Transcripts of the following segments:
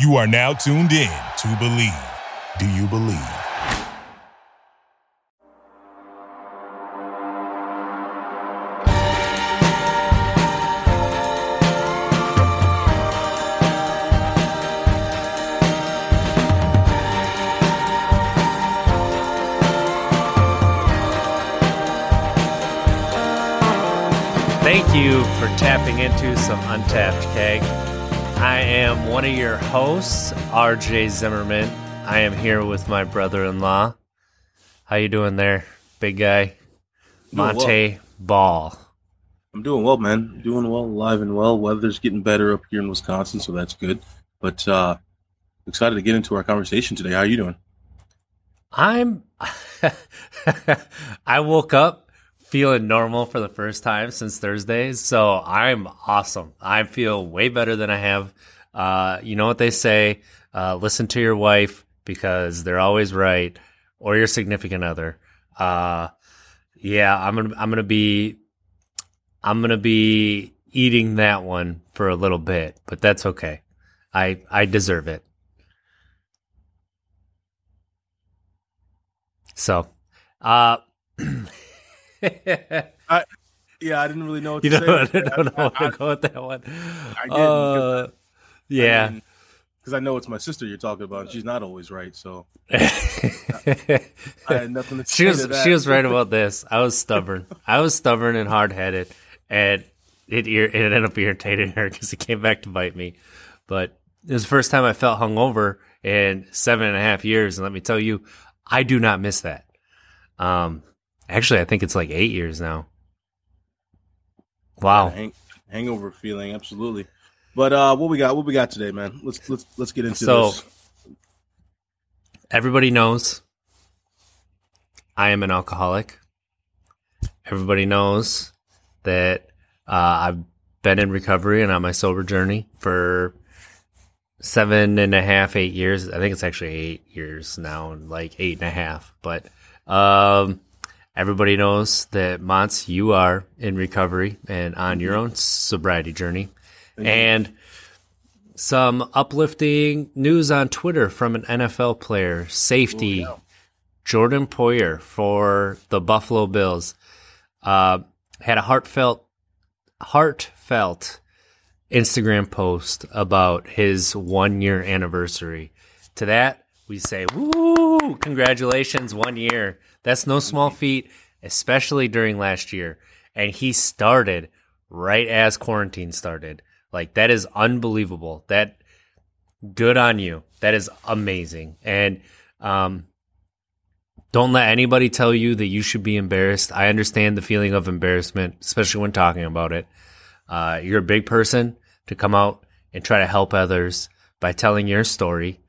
You are now tuned in to Believe. Do you believe? Thank you for tapping into some Untapped Keg. I am one of your hosts, RJ Zimmerman. I am here with my brother-in-law. How you doing there, big guy? Montee Ball. I'm doing well, man. Doing well, alive and well. Weather's getting better up here in Wisconsin, so that's good. But uh excited to get into our conversation today. How are you doing? I'm I woke up feeling normal for the first time since Thursdays, so I'm awesome. I feel way better than I have. Uh, you know what they say: uh, listen to your wife because they're always right, or your significant other. Uh, yeah, I'm gonna I'm gonna be I'm gonna be eating that one for a little bit, but that's okay. I I deserve it. So, uh, I yeah, I didn't really know what you to don't, say. don't know I, to go with that one. I, I Uh, yeah. because I know it's my sister you're talking about. and She's not always right, so I had nothing to say she was she was right about this. I was stubborn. I was stubborn and hard headed, and it it ended up irritating her because it came back to bite me. But it was the first time I felt hungover in seven and a half years, and let me tell you, I do not miss that. Um, actually, I think it's like eight years now. Wow. Hang, hangover feeling, absolutely. But uh, what we got? What we got today, man? Let's let's let's get into So- this. Everybody knows I am an alcoholic. Everybody knows that uh, I've been in recovery and on my sober journey for seven and a half, eight years. I think it's actually eight years now, like eight and a half. But um, everybody knows that Monts, you are in recovery and on your own sobriety journey. And some uplifting news on Twitter from an NFL player, safety Jordan Poyer for the Buffalo Bills, uh, had a heartfelt, heartfelt Instagram post about his one year anniversary. To that, we say, "Woo! Congratulations, one year! That's no small feat, especially during last year." And he started right as quarantine started. Like that is unbelievable. That good on you. That is amazing. And um, don't let anybody tell you that you should be embarrassed. I understand the feeling of embarrassment, especially when talking about it. Uh, you're a big person to come out and try to help others by telling your story.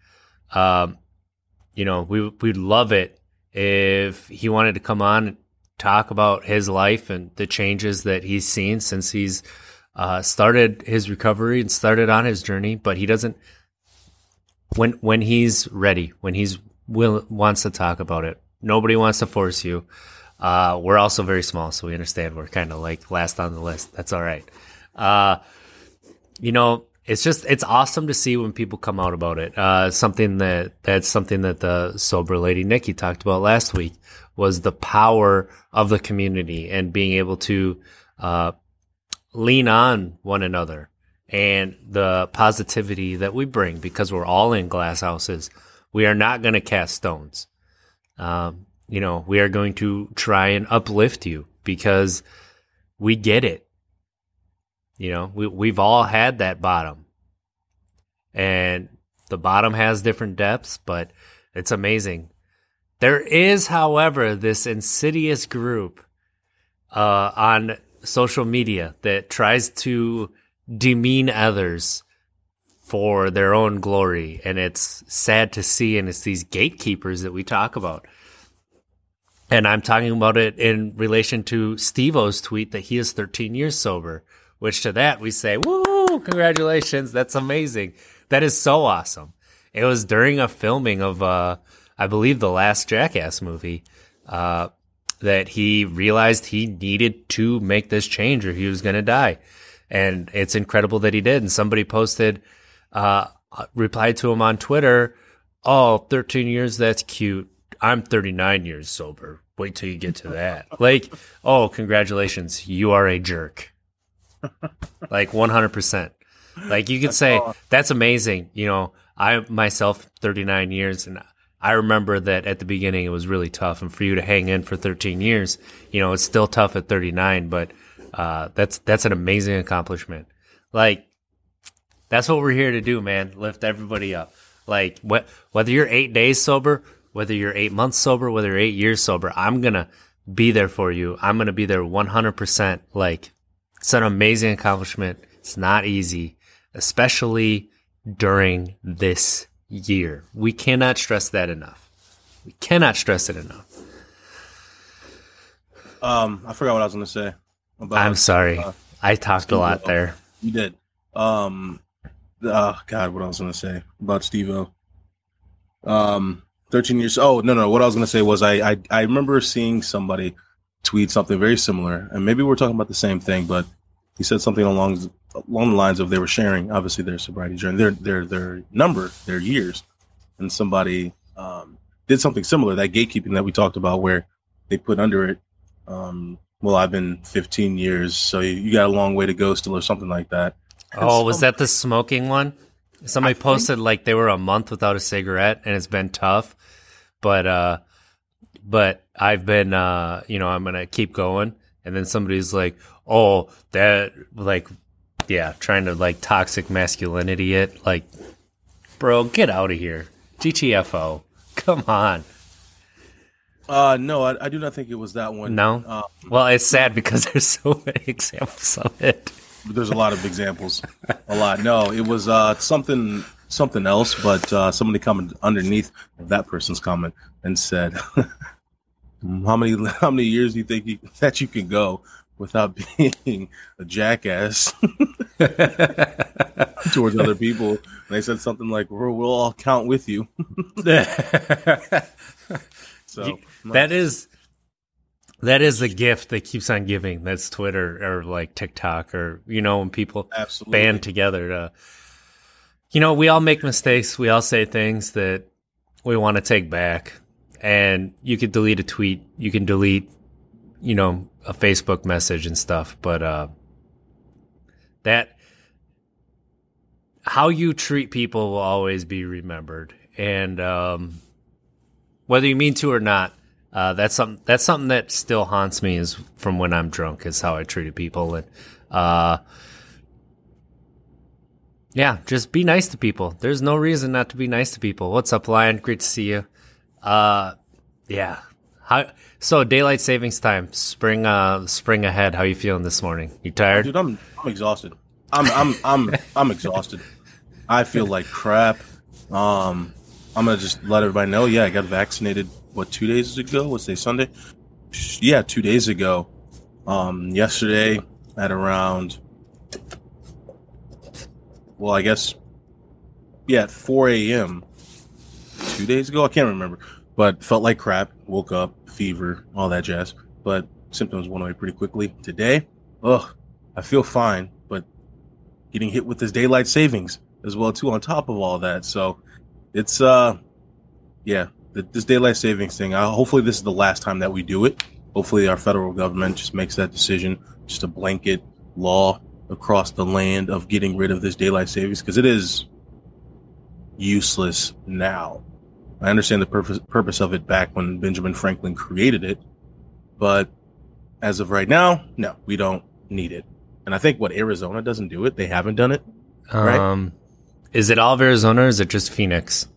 Um, you know, we we'd love it if he wanted to come on and talk about his life and the changes that he's seen since he's uh, started his recovery and started on his journey. But he doesn't when when he's ready, when he's will wants to talk about it. Nobody wants to force you. Uh, we're also very small, so we understand we're kind of like last on the list. That's all right. Uh, you know, it's just it's awesome to see when people come out about it. Uh, something that that's something that the sober lady Nikki talked about last week was the power of the community and being able to uh, lean on one another and the positivity that we bring because we're all in glass houses. We are not going to cast stones. Um, you know, we are going to try and uplift you because we get it. You know, we, we've all had that bottom. And the bottom has different depths, but it's amazing. There is, however, this insidious group uh, on social media that tries to demean others for their own glory. And it's sad to see. And it's these gatekeepers that we talk about. And I'm talking about it in relation to Steve-O's tweet that he is 13 years sober, which to that we say, woo, congratulations. That's amazing. That is so awesome. It was during a filming of, uh, I believe, the last Jackass movie, uh, that he realized he needed to make this change or he was going to die. And it's incredible that he did. And somebody posted, uh, replied to him on Twitter, "Oh, 13 years, that's cute. I'm 39 years sober. Wait till you get to that." like, "Oh, congratulations, you are a jerk." Like 100%. Like you could say that's amazing, you know, I myself 39 years and I remember that at the beginning it was really tough and for you to hang in for 13 years, you know, it's still tough at 39, but uh, that's that's an amazing accomplishment. Like that's what we're here to do, man. Lift everybody up. Like wh- whether you're 8 days sober, whether you're 8 months sober, whether you're 8 years sober, I'm going to be there for you. I'm going to be there 100%. Like it's an amazing accomplishment. It's not easy, especially during this year. We cannot stress that enough. We cannot stress it enough. Um, I forgot what I was going to say. About, I'm sorry. uh, I talked a lot Steve-O. there. You did. Um, oh God, what I was going to say about Steve-O. Um, thirteen years. Oh no, no. What I was going to say was I, I I remember seeing somebody tweet something very similar, and maybe we're talking about the same thing, but he said something along along the lines of they were sharing obviously their sobriety journey, their their their number, their years, and somebody um, did something similar that gatekeeping that we talked about, where they put under it. Um, well, I've been 15 years, so you, you got a long way to go still, or something like that. And Oh, was that the smoking one? Somebody I think- posted like they were a month without a cigarette and it's been tough. But uh but I've been uh you know, I'm going to keep going and then somebody's like, "Oh, that like yeah, trying to like toxic masculinity it like bro, get out of here. GTFO. Come on. Uh, no, I, I do not think it was that one. No. uh, Well, it's sad because there's so many examples of it. there's a lot of examples. a lot. No, it was uh something something else, but uh, somebody commented underneath that person's comment and said, "How many how many years do you think you, that you can go without being a jackass towards other people?" And they said something like, "We'll, we'll all count with you." So You- that is that is a gift that keeps on giving. That's Twitter or like TikTok or you know when people absolutely band together to you know we all make mistakes. We all say things that we want to take back, and you could delete a tweet. You can delete you know a Facebook message and stuff, but uh, that how you treat people will always be remembered, and um, whether you mean to or not. Uh, that's something. That's something that still haunts me. Is from when I'm drunk. Is how I treated people, and uh, yeah, just be nice to people. There's no reason not to be nice to people. What's up, Lion? Great to see you. Uh, yeah. How? So daylight savings time, spring. Uh, spring ahead. How you feeling this morning? You tired? dude. I'm I'm exhausted. I'm I'm I'm I'm exhausted. I feel like crap. Um, I'm gonna just let everybody know. Yeah, I got vaccinated. What two days ago? What's day? Sunday? Yeah, two days ago. Um, yesterday at around. Well, I guess. Yeah, at 4 a.m. Two days ago, I can't remember, but felt like crap. Woke up, fever, all that jazz. But symptoms went away pretty quickly. Today, ugh, I feel fine, but getting hit with this daylight savings as well too on top of all that. So it's uh, yeah, the, this daylight savings thing. Uh, hopefully, this is the last time that we do it. Hopefully, our federal government just makes that decision, just a blanket law across the land of getting rid of this daylight savings because it is useless now. I understand the purpose purpose of it back when Benjamin Franklin created it, but as of right now, no, we don't need it. And I think what Arizona doesn't do it, they haven't done it. Right. Um, is it all of Arizona or is it just Phoenix?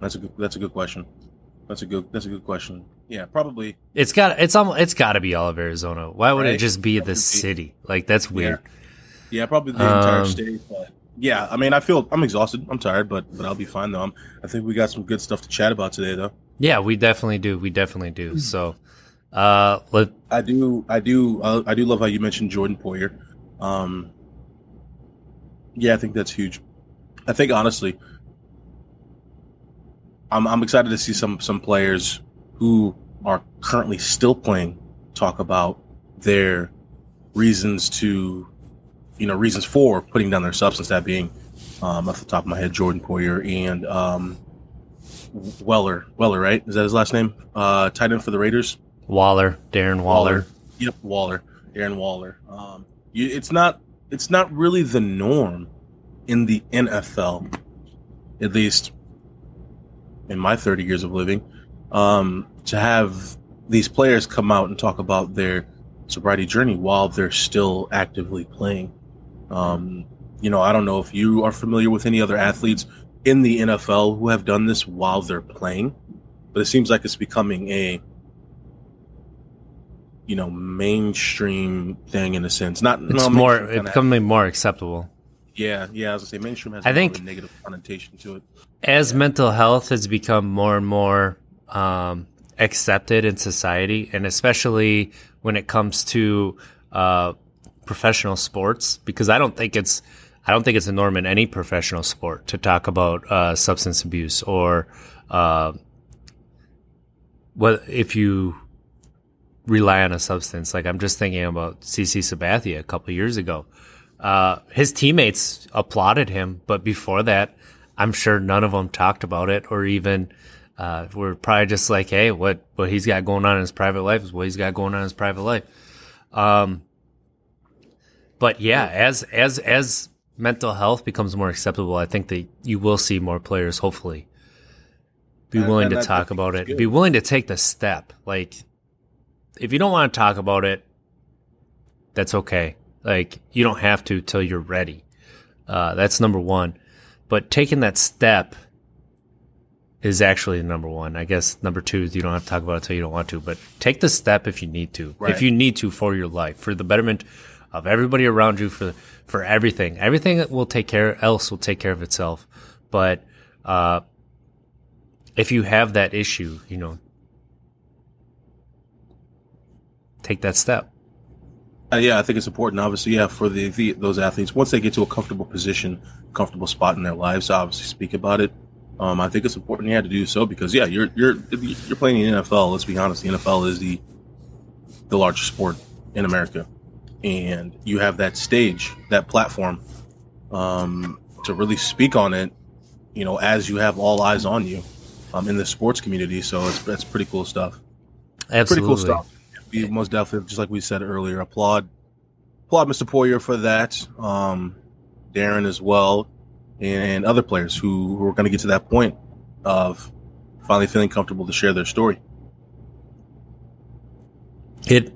That's a good. That's a good question. That's a good. That's a good question. Yeah, probably. It's got it's almost it's got to be all of Arizona. Why would it just be the city? Like that's weird. Yeah, probably the entire Um, state. But yeah, I mean, I feel I'm exhausted. I'm tired, but but I'll be fine though. I'm, I think we got some good stuff to chat about today, though. Yeah, we definitely do. We definitely do. Hmm. So, uh, let I do. I do. Uh, I do love how you mentioned Jordan Poyer. Um, yeah, I think that's huge. I think honestly, I'm I'm excited to see some some players who are currently still playing talk about their reasons to, you know, reasons for putting down their substance. That being um, off the top of my head, Jordan Poyer and um, Weller. Weller, right? Is that his last name? Uh, tight end for the Raiders. Waller, Darren Waller. Yep, Waller, Darren Waller. Um, you, it's not it's not really the norm in the NFL, at least in my 30 years of living, um, to have these players come out and talk about their sobriety journey while they're still actively playing. Um, you know, I don't know if you are familiar with any other athletes in the NFL who have done this while they're playing, but it seems like it's becoming a you know mainstream thing in a sense. Not It's no, more it's becoming more acceptable. yeah, yeah. I was gonna say mainstream has I think- a negative connotation to it. As mental health has become more and more um, accepted in society, and especially when it comes to uh, professional sports, because I don't think it's I don't think it's a norm in any professional sport to talk about uh, substance abuse or uh, what if you rely on a substance. Like I'm just thinking about CC Sabathia a couple years ago. Uh, his teammates applauded him, but before that, I'm sure none of them talked about it or even uh, were probably just like, "Hey, what what he's got going on in his private life is what he's got going on in his private life." Um, but yeah, as as as mental health becomes more acceptable, I think that you will see more players, hopefully, be And- willing and to talk about it, good. be willing to take the step. Like, if you don't want to talk about it, that's okay. Like, you don't have to till you're ready. Uh, that's number one. But taking that step is actually number one. I guess number two is you don't have to talk about it until you don't want to, but take the step if you need to. Right. If you need to for your life, for the betterment of everybody around you, for for everything. Everything will take care else will take care of itself. But uh if you have that issue, you know, take that step. Uh, yeah, I think it's important. Obviously, yeah, for the, the those athletes once they get to a comfortable position, comfortable spot in their lives, obviously speak about it. Um, I think it's important, yeah, to do so because yeah, you're you're you're playing in the NFL. Let's be honest, the NFL is the the largest sport in America, and you have that stage, that platform, um, to really speak on it. You know, as you have all eyes on you, um, in the sports community. So it's that's pretty cool stuff Absolutely. pretty cool stuff. We most definitely, just like we said earlier, applaud applaud Mr. Poyer for that. Um, Darren as well, and other players who, who are going to get to that point of finally feeling comfortable to share their story. It,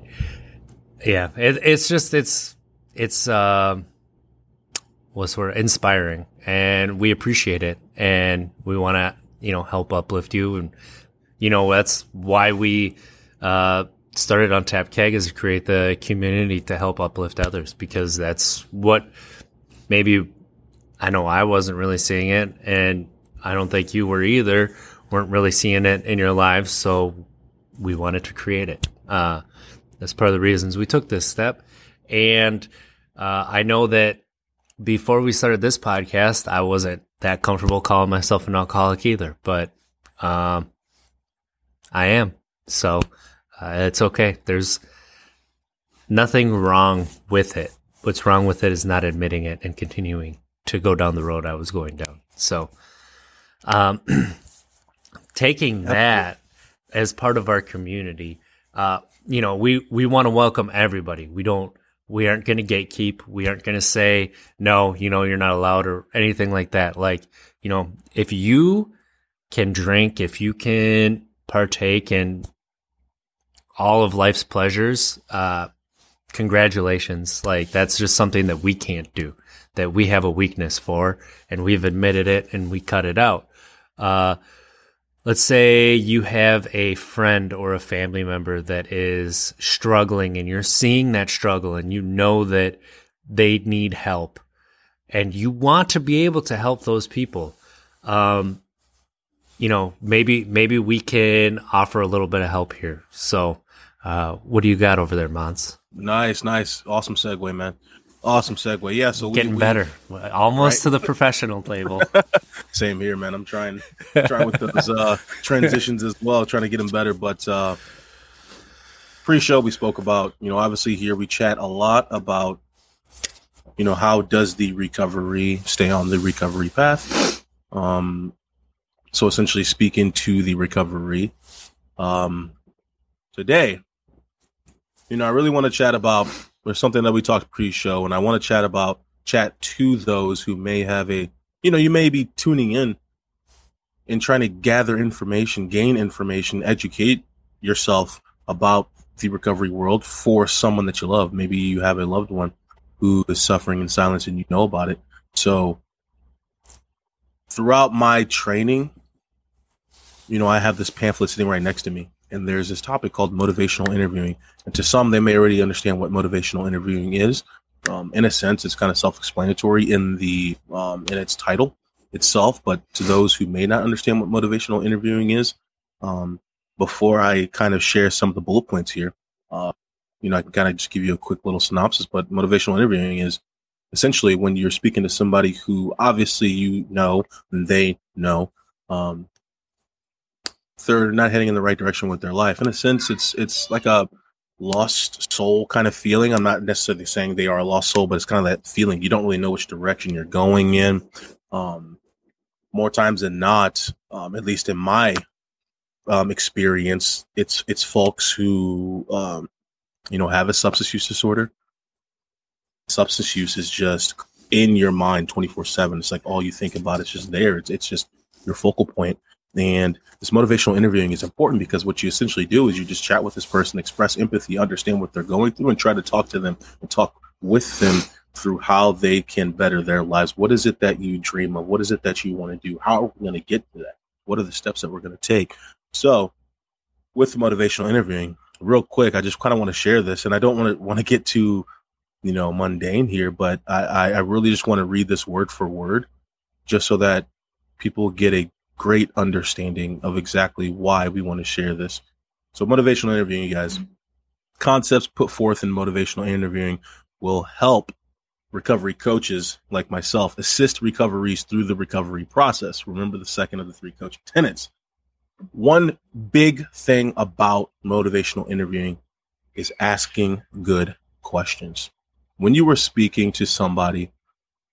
yeah, it, it's just it's it's um, what's word inspiring, and we appreciate it, and we want to you know help uplift you, and you know that's why we uh, started Untapped Keg is to create the community to help uplift others because that's what maybe I know I wasn't really seeing it, and I don't think you were either. weren't really seeing it in your lives, so we wanted to create it. Uh, that's part of the reasons we took this step. And uh, I know that before we started this podcast, I wasn't that comfortable calling myself an alcoholic either, but um, I am. So uh, it's okay. There's nothing wrong with it. What's wrong with it is not admitting it and continuing to go down the road I was going down. So, um, taking that as part of our community, uh, you know, we, we want to welcome everybody. We don't, we aren't going to gatekeep. We aren't going to say, no, you know, you're not allowed or anything like that. Like, you know, if you can drink, if you can partake in all of life's pleasures, uh, congratulations. Like, that's just something that we can't do, that we have a weakness for, and we've admitted it and we cut it out. Uh, let's say you have a friend or a family member that is struggling and you're seeing that struggle and you know that they need help and you want to be able to help those people um you know maybe maybe we can offer a little bit of help here. So uh what do you got over there mons? Nice, nice, awesome segue, man. Awesome segue. Yeah, so we, getting we- better almost Right. to the professional table Same here, man. I'm trying, trying with those uh, transitions as well, trying to get them better. But uh, pre-show, we spoke about, you know, obviously here we chat a lot about you know, how does the recovery stay on the recovery path? Um, so essentially speaking to the recovery. Um, today, you know, I really want to chat about there's something that we talked pre-show, and I want to chat about chat to those who may have a, you know, you may be tuning in and trying to gather information, gain information, educate yourself about the recovery world for someone that you love. Maybe you have a loved one who is suffering in silence and you know about it. So throughout my training, you know, I have this pamphlet sitting right next to me, and there's this topic called motivational interviewing. And to some, they may already understand what motivational interviewing is. Um, in a sense, it's kind of self-explanatory in the um, in its title itself. But to those who may not understand what motivational interviewing is, um, before I kind of share some of the bullet points here, uh, you know, I can kind of just give you a quick little synopsis. But motivational interviewing is essentially when you're speaking to somebody who obviously you know and they know um, they're not heading in the right direction with their life. In a sense, it's it's like a lost soul kind of feeling. I'm not necessarily saying they are a lost soul, but it's kind of that feeling you don't really know which direction you're going in. Um, more times than not, um, at least in my um, experience, it's it's folks who um, you know have a substance use disorder. Substance use is just in your mind 24 7 it's like all you think about it's just there it's, it's just your focal point and this motivational interviewing is important because what you essentially do is you just chat with this person, express empathy, understand what they're going through, and try to talk to them and talk with them through how they can better their lives. What is it that you dream of? What is it that you want to do? How are we going to get to that? What are the steps that we're going to take? So, with motivational interviewing, real quick, I just kind of want to share this, and I don't want to want to get too, you know, mundane here, but I, I really just want to read this word for word, just so that people get a great understanding of exactly why we want to share this. So, motivational interviewing, you guys, mm-hmm. concepts put forth in motivational interviewing will help recovery coaches like myself assist recoverees through the recovery process. Remember the second of the three coaching tenets. One big thing about motivational interviewing is asking good questions. When you were speaking to somebody,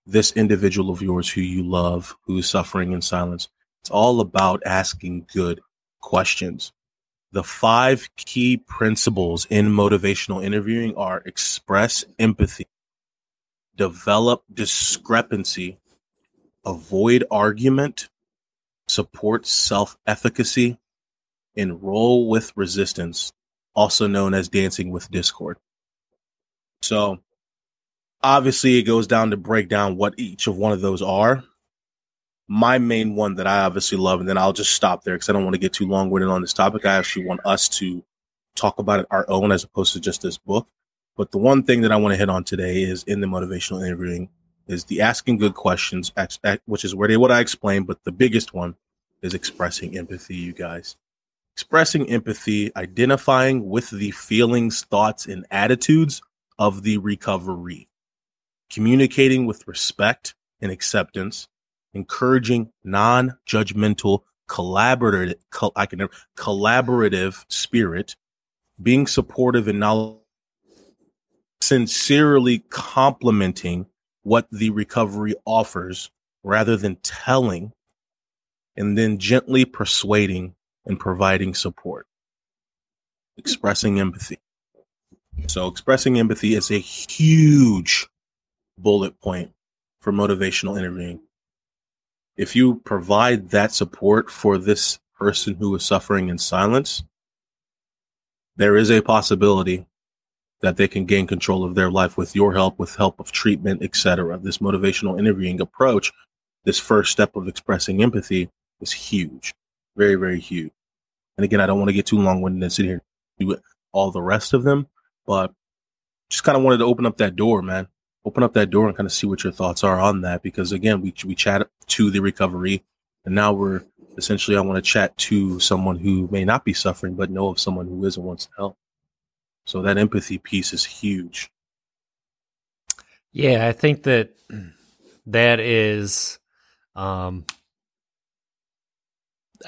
this individual of yours who you love, who is suffering in silence, it's all about asking good questions. The five key principles in motivational interviewing are express empathy, develop discrepancy, avoid argument, support self efficacy, enroll with resistance, also known as dancing with discord. So, obviously, it goes down to break down what each of one of those are my main one that I obviously love, and then I'll just stop there because I don't want to get too long winded on this topic. I actually want us to talk about it our own as opposed to just this book. But the one thing that I want to hit on today is in the motivational interviewing is the asking good questions, which is where they what I explained. But the biggest one is expressing empathy, you guys. Expressing empathy, identifying with the feelings, thoughts, and attitudes of the recoveree, communicating with respect and acceptance, encouraging non-judgmental collaborative I can never, collaborative spirit, being supportive and sincerely complimenting what the recoveree offers rather than telling, and then gently persuading and providing support. Expressing empathy. So, expressing empathy is a huge bullet point for motivational interviewing if you provide that support for this person who is suffering in silence, there is a possibility that they can gain control of their life with your help, with help of treatment, etc. This motivational interviewing approach, this first step of expressing empathy is huge. Very, very huge. And again, I don't want to get too long winded and sit here do all the rest of them, but just kind of wanted to open up that door, man open up that door and kind of see what your thoughts are on that. Because again, we we chat to the recovery, and now we're essentially I want to chat to someone who may not be suffering but know of someone who is and wants to help. So that empathy piece is huge. Yeah, I think that that is um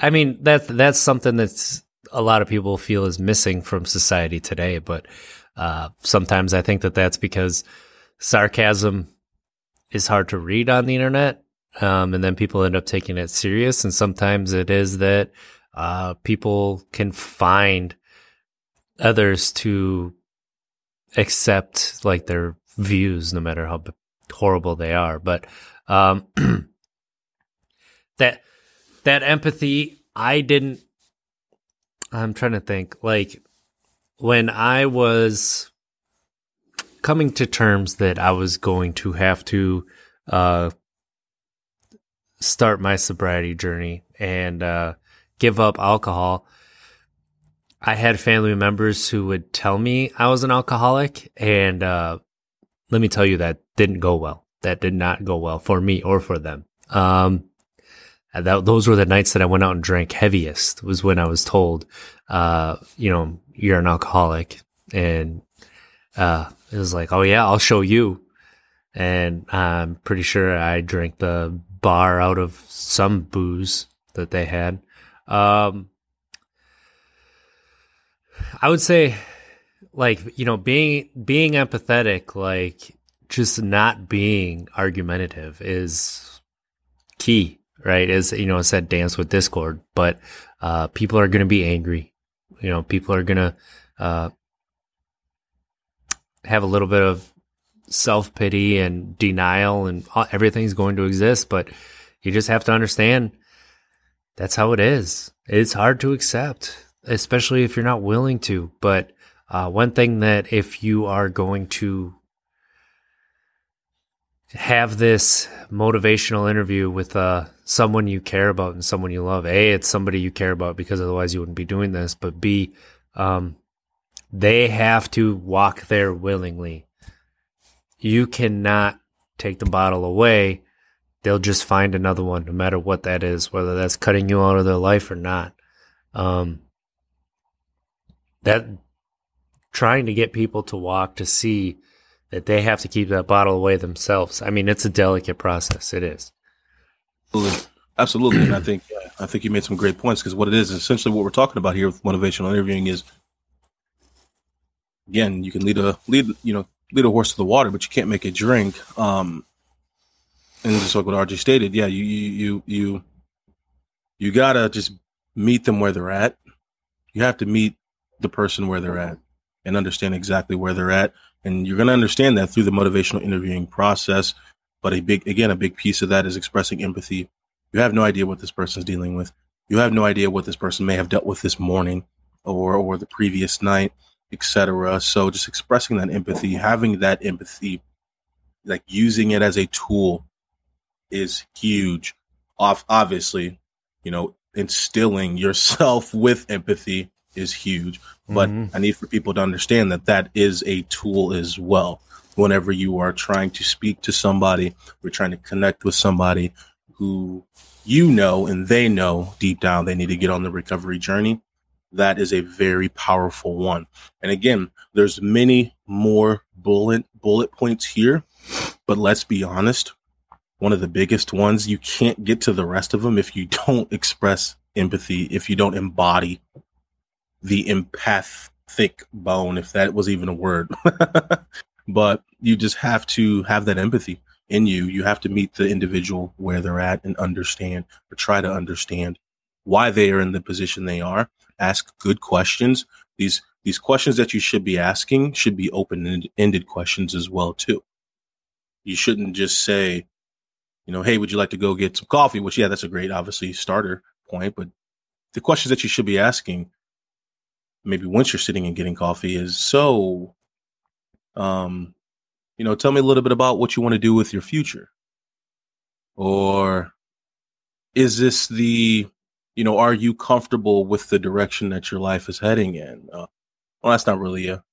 I mean that that's something that's a lot of people feel is missing from society today, but uh sometimes I think that that's because sarcasm is hard to read on the internet. Um, and then people end up taking it serious. And sometimes it is that uh, people can find others to accept like their views, no matter how horrible they are. But um, that that empathy, I didn't. I'm trying to think. Like when I was coming to terms that I was going to have to uh, start my sobriety journey and uh, give up alcohol. I had family members who would tell me I was an alcoholic, and uh, let me tell you that didn't go well. That did not go well for me or for them. Um, that, those were the nights that I went out and drank heaviest. Was when I was told, uh, you know, you're an alcoholic, and uh, it was like, oh yeah, I'll show you. And I'm pretty sure I drank the bar out of some booze that they had. Um, I would say, like you know, being being empathetic, like just not being argumentative is key, right? As you know, I said, dance with discord, but uh, people are going to be angry. You know, people are going to uh, have a little bit of self pity and denial, and everything's going to exist. But you just have to understand that's how it is. It's hard to accept, especially if you're not willing to. But uh, one thing that if you are going to have this motivational interview with uh, someone you care about and someone you love, A, it's somebody you care about because otherwise you wouldn't be doing this. But B, um, they have to walk there willingly. You cannot take the bottle away. They'll just find another one, no matter what that is, whether that's cutting you out of their life or not. Um, that trying to get people to walk to see that they have to keep that bottle away themselves. I mean, it's a delicate process. It is. Absolutely, absolutely. and I think I think you made some great points because what it is essentially what we're talking about here with motivational interviewing is again, you can lead a lead, you know, lead a horse to the water, but you can't make it drink. Um, and just like what RJ stated, yeah, you you you you gotta just meet them where they're at. You have to meet the person where they're at and understand exactly where they're at, and you're gonna understand that through the motivational interviewing process. But a big, again, a big piece of that is expressing empathy. You have no idea what this person's dealing with. You have no idea what this person may have dealt with this morning or or the previous night etc. So just expressing that empathy, having that empathy, like using it as a tool is huge. Off obviously, you know, instilling yourself with empathy is huge. But mm-hmm. I need for people to understand that that is a tool as well. Whenever you are trying to speak to somebody, we're trying to connect with somebody who you know and they know deep down they need to get on the recovery journey that is a very powerful one. And again, there's many more bullet bullet points here, but let's be honest, one of the biggest ones, you can't get to the rest of them if you don't express empathy, if you don't embody the empathic bone, if that was even a word. but you just have to have that empathy in you. You have to meet the individual where they're at and understand or try to understand why they are in the position they are ask good questions. These these questions that you should be asking should be open ended questions as well too. You shouldn't just say, you know, hey, would you like to go get some coffee? Which yeah, that's a great obviously starter point, but the questions that you should be asking maybe once you're sitting and getting coffee is so um you know, tell me a little bit about what you want to do with your future. Or is this the you know, are you comfortable with the direction that your life is heading in? Uh, well, that's not really a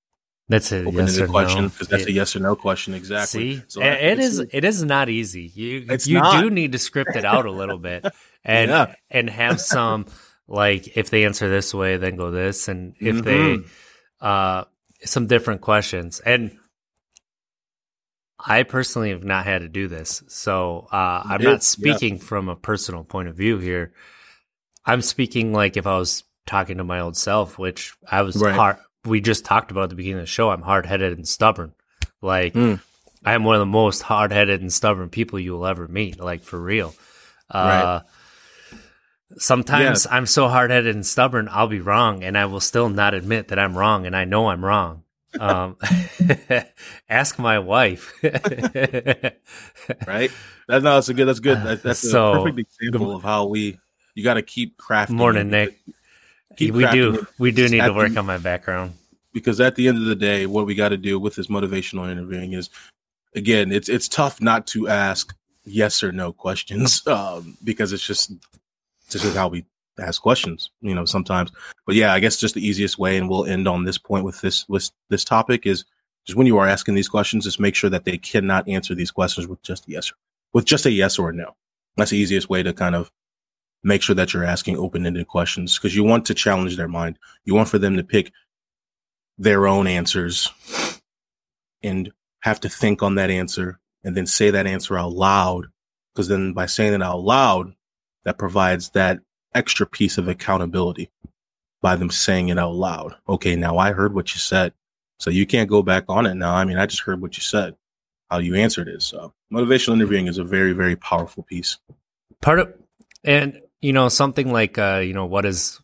that's a yes or question because no. that's it, a yes or no question exactly. See, so it is it is not easy. You it's you not. do need to script it out a little bit and yeah. and have some like if they answer this way, then go this, and if mm-hmm. they uh some different questions and. I personally have not had to do this, so uh, I'm it, not speaking yeah. from a personal point of view here. I'm speaking like if I was talking to my old self, which I was right. hard. We just talked about at the beginning of the show. I'm hard headed and stubborn. Like mm. I am one of the most hard headed and stubborn people you will ever meet, like for real. Uh, Sometimes I'm so hard headed and stubborn, I'll be wrong, and I will still not admit that I'm wrong, and I know I'm wrong. Um, ask my wife. right? That, no, that's a good. That's good. That, that's So, a perfect example of how we. You got to keep crafting. Morning, it. Nick. Keep we do. it. We do need to work the- on my background. because at the end of the day, what we got to do with this motivational interviewing is, again, it's it's tough not to ask yes or no questions um, because it's just this is how we ask questions, you know, sometimes. But yeah, I guess just the easiest way, and we'll end on this point with this with this topic is just when you are asking these questions, just make sure that they cannot answer these questions with just a yes, with just a yes or a no. That's the easiest way to kind of make sure that you're asking open-ended questions because you want to challenge their mind. You want for them to pick their own answers and have to think on that answer and then say that answer out loud. Because then by saying it out loud, that provides that extra piece of accountability by them saying it out loud. Okay, now I heard what you said. So you can't go back on it now. I mean, I just heard what you said, how you answered it. So motivational interviewing is a very, very powerful piece. part of and you know something like uh you know what is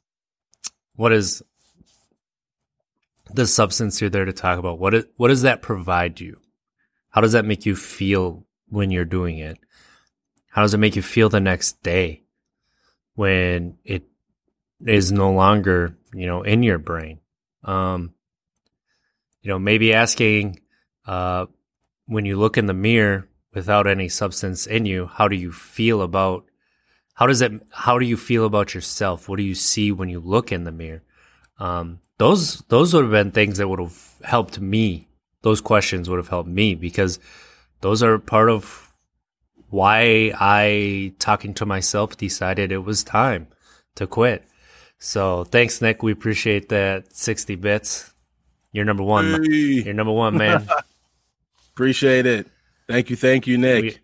what is the substance you're there to talk about? What is, what does that provide you? How does that make you feel when you're doing it? How does it make you feel the next day when it is no longer you know in your brain? Um you know maybe asking uh when you look in the mirror without any substance in you how do you feel about how does it how do you feel about yourself what do you see when you look in the mirror um, those those would have been things that would have helped me those questions would have helped me because those are part of why i talking to myself decided it was time to quit so thanks nick we appreciate that 60 bits you're number one Hey, you're number one man appreciate it. Thank you. Thank you, Nick. We-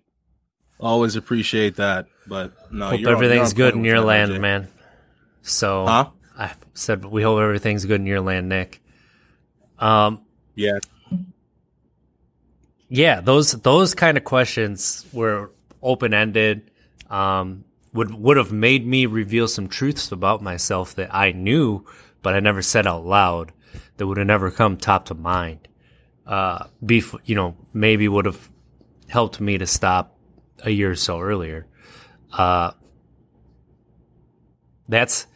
Always appreciate that. But no, hope everything's good in your land man so Huh? I said we hope everything's good in your land, Nick. Um, Yeah. yeah, those those kind of questions were open ended. Um, would would have made me reveal some truths about myself that I knew, but I never said out loud. That would have never come top to mind. Uh, you know, maybe would have helped me to stop a year or so earlier. Uh, that's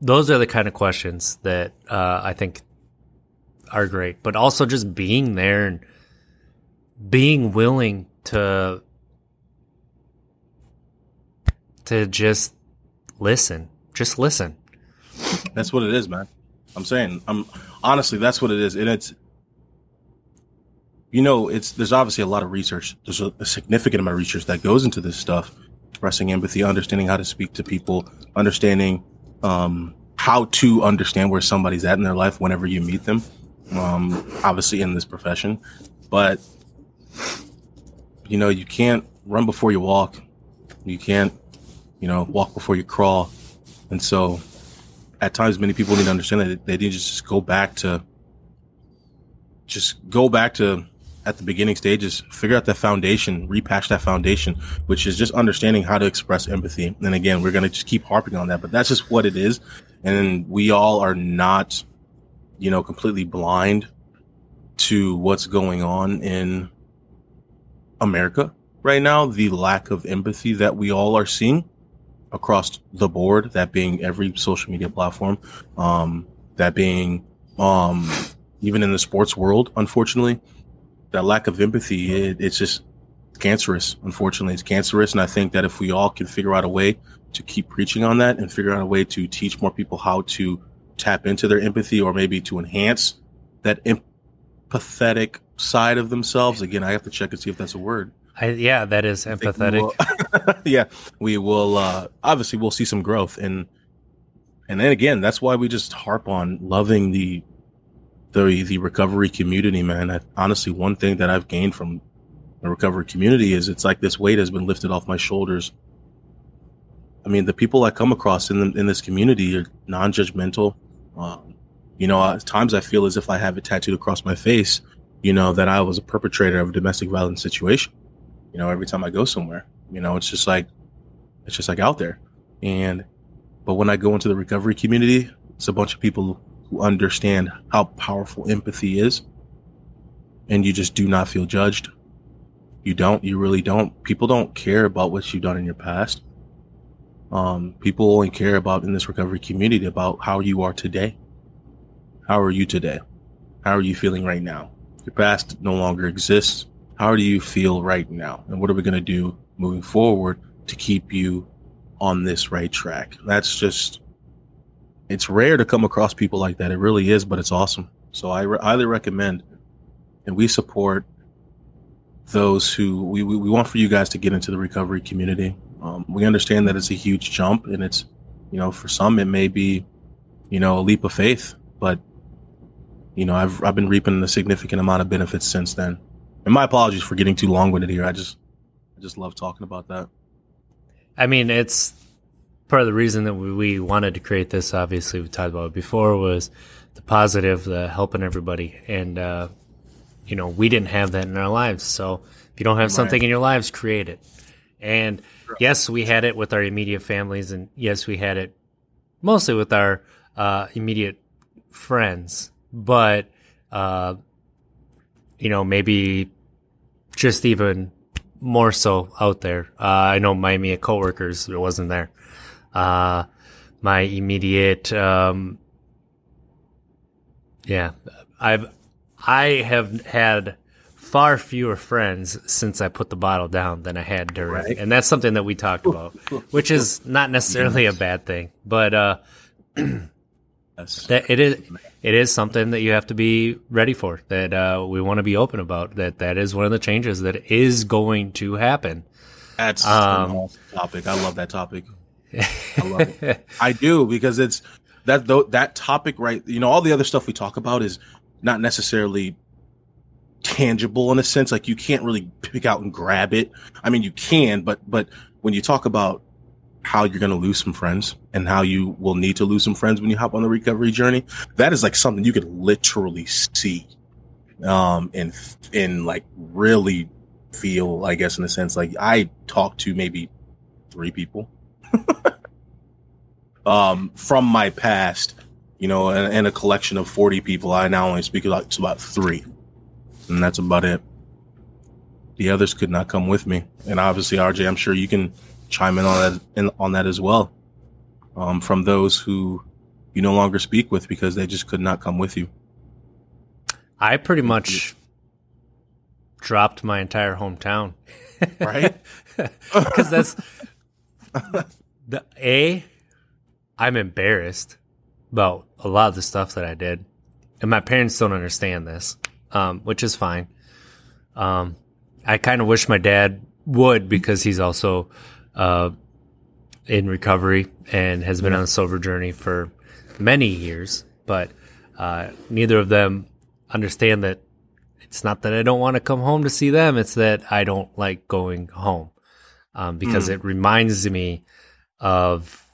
those are the kind of questions that uh, I think are great, but also just being there and being willing to to just listen, just listen. That's what it is, man. I'm saying, I'm honestly, that's what it is, and it's, you know, it's there's obviously a lot of research. There's a, a significant amount of research that goes into this stuff, expressing empathy, understanding how to speak to people, understanding um, how to understand where somebody's at in their life whenever you meet them. Um, obviously, in this profession, but you know, you can't run before you walk. You can't, you know, walk before you crawl, and so at times many people need to understand that they need to just go back to just go back to at the beginning stages figure out that foundation repatch that foundation which is just understanding how to express empathy. And again we're going to just keep harping on that but that's just what it is. And we all are not you know completely blind to what's going on in america right now the lack of empathy that we all are seeing across the board, that being every social media platform, um, that being um, even in the sports world, unfortunately, that lack of empathy, it, it's just cancerous. Unfortunately, it's cancerous. And I think that if we all can figure out a way to keep preaching on that and figure out a way to teach more people how to tap into their empathy or maybe to enhance that empathetic side of themselves, again, I have to check and see if that's a word. I, yeah, that is think we empathetic. will- yeah, we will. Uh, obviously, we'll see some growth, and and then again, that's why we just harp on loving the the the recovery community, man. I, honestly, one thing that I've gained from the recovery community is it's like this weight has been lifted off my shoulders. I mean, the people I come across in the, in this community are non-judgmental. Um, you know, at times I feel as if I have it tattooed across my face, you know, that I was a perpetrator of a domestic violence situation. You know, every time I go somewhere, you know, it's just like, it's just like out there. And, but when I go into the recovery community, it's a bunch of people who understand how powerful empathy is. And you just do not feel judged. You don't, you really don't. People don't care about what you've done in your past. Um, people only care about in this recovery community about how you are today. How are you today? How are you feeling right now? Your past no longer exists. How do you feel right now? And what are we going to do moving forward to keep you on this right track? That's just, it's rare to come across people like that. It really is, but it's awesome. So I re- highly recommend, and we support those who we, we, we want for you guys to get into the recovery community. Um, we understand that it's a huge jump and it's, you know, for some it may be, you know, a leap of faith, but you know, I've I've been reaping a significant amount of benefits since then. And my apologies for getting too long winded here. I just I just love talking about that. I mean, it's part of the reason that we, wanted to create this. Obviously, we talked about it before was the positive, the helping everybody, and uh, you know, we didn't have that in our lives. So if you don't have something in your lives, create it. And yes, we had it with our immediate families, and yes, we had it mostly with our uh, immediate friends. But uh, you know, maybe just even more so out there. Uh, I know my immediate coworkers, it wasn't there. Uh, my immediate, um, yeah, I've, I have had far fewer friends since I put the bottle down than I had during, Right. and that's something that we talked about, which is not necessarily a bad thing, but, uh, that it is it is something that you have to be ready for that uh, we want to be open about that that is one of the changes that is going to happen That's Um, an awesome topic. I love that topic. I love it. I do because it's that that topic right. You know, all the other stuff we talk about is not necessarily tangible in a sense. Like you can't really pick out and grab it. I mean, you can, but but when you talk about how you're going to lose some friends and how you will need to lose some friends when you hop on the recovery journey, that is like something you can literally see, um, and and like really feel. I guess in a sense, like I talked to maybe three people um, from my past, you know, and, and a collection of 40 people, I now only speak about, to about three. And that's about it. The others could not come with me. And obviously, RJ, I'm sure you can chime in on that, in, on that as well. Um, from those who you no longer speak with because they just could not come with you. i pretty much dropped my entire hometown Right? because that's the a i'm embarrassed about a lot of the stuff that i did. And my parents don't understand this um, which is fine. Um, i kind of wish my dad would because he's also uh, in recovery and has been on a sober journey for many years. But uh, neither of them understand that it's not that i don't want to come home to see them it's that i don't like going home um, because it reminds me of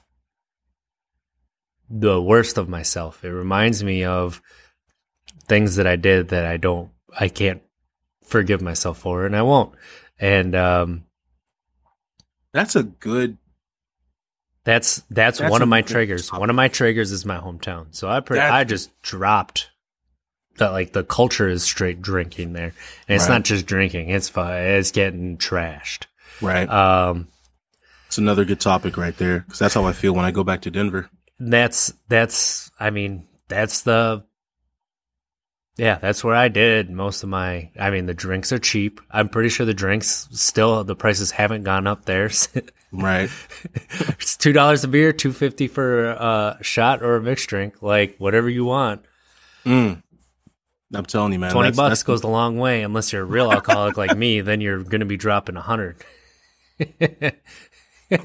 the worst of myself. It reminds me of things that I did that I don't, I can't forgive myself for, and I won't. And um, That's a good. that's that's, That's one of my triggers. topic. One of my triggers is my hometown. So I pre- That- I just dropped that. Like the culture is straight drinking there, and it's Right. not just drinking. It's it's getting trashed. Right. Um, It's another good topic right there because that's how I feel when I go back to Denver. that's that's i mean that's the yeah that's where i did most of my i mean the drinks are cheap i'm pretty sure the drinks still the prices haven't gone up there Right. it's two dollars a beer two fifty for a shot or a mixed drink like whatever you want Mm. I'm telling you, man. 20 that's- bucks that's- goes a long way unless you're a real alcoholic like me then you're gonna be dropping a hundred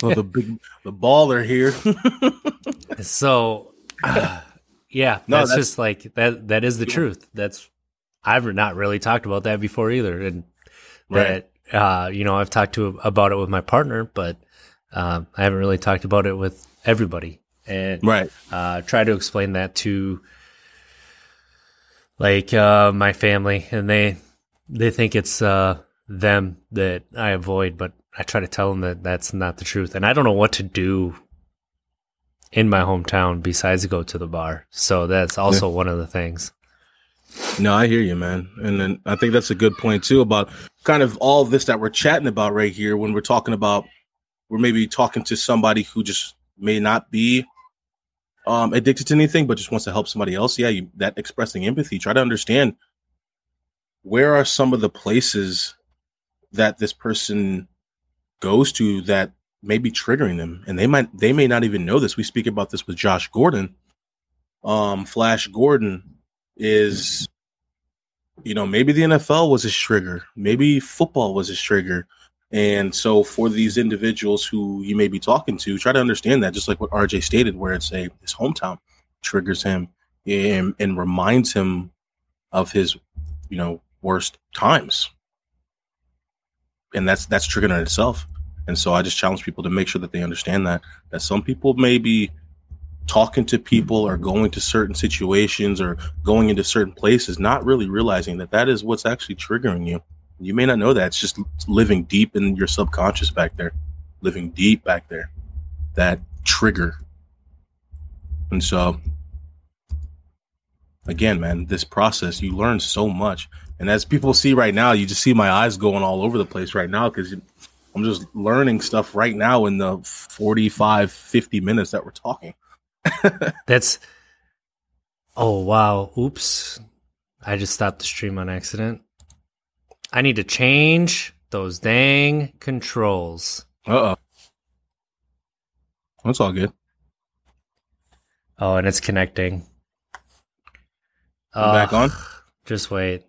well, the big the baller here. So, uh, yeah, No, that's, that's- just like that. That is the truth. That's I've not really talked about that before either, and Right. that uh, you know I've talked to about it with my partner, but um, I haven't really talked about it with everybody, and right. uh, try to explain that to like uh, my family, and they they think it's uh, them that I avoid, but I try to tell them that that's not the truth, and I don't know what to do in my hometown besides go to the bar. So that's also one of the things. No, I hear you, man. And then I think that's a good point too about kind of all this that we're chatting about right here when we're talking about we're maybe talking to somebody who just may not be um addicted to anything but just wants to help somebody else. Yeah, you, that expressing empathy, try to understand where are some of the places that this person goes to that may be triggering them and they might they may not even know this. We speak about this with Josh Gordon. Um Flash Gordon is you know maybe the NFL was his trigger, maybe football was his trigger. And so for these individuals who you may be talking to, try to understand that just like what RJ stated where it's a his hometown triggers him and, and reminds him of his you know worst times. And that's that's triggering in itself. And so I just challenge people to make sure that they understand that that some people may be talking to people or going to certain situations or going into certain places, not really realizing that that is what's actually triggering you. You may not know that. It's just living deep in your subconscious back there, living deep back there, that trigger. And so, again, man, this process, you learn so much. And as people see right now, you just see my eyes going all over the place right now because I'm just learning stuff right now in the 45, 50 minutes that we're talking. That's oh wow, oops. I just stopped the stream on accident. I need to change those dang controls. Uh oh. That's all good. Oh, and it's connecting. Uh, back on? Just wait.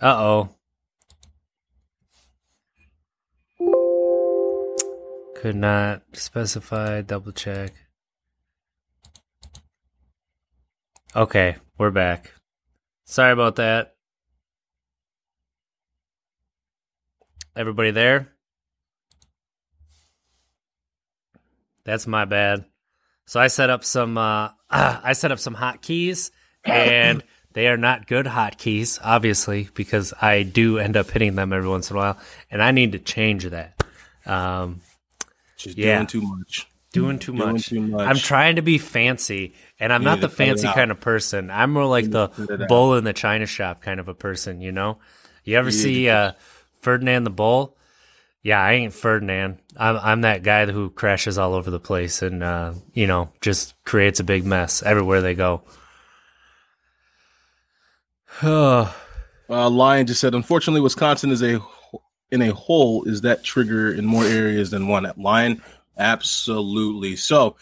Uh oh. Could not specify, double check. Okay, we're back. Sorry about that. Everybody there? That's my bad. So I set up some uh I set up some hotkeys and they are not good hotkeys, obviously, because I do end up hitting them every once in a while, and I need to change that. Um, Just yeah. doing too much. Doing too, Doing much. too much. I'm trying to be fancy, and I'm You not the to cut it fancy kind of person. I'm more like the to cut it out. bull in the china shop kind of a person, you know? You ever You see uh, Ferdinand the Bull? Yeah, I ain't Ferdinand. I'm I'm that guy who crashes all over the place and uh, you know just creates a big mess everywhere they go. Uh, Lion just said, unfortunately, Wisconsin is a in a hole. Is that trigger in more areas than one? At Lion, absolutely. So,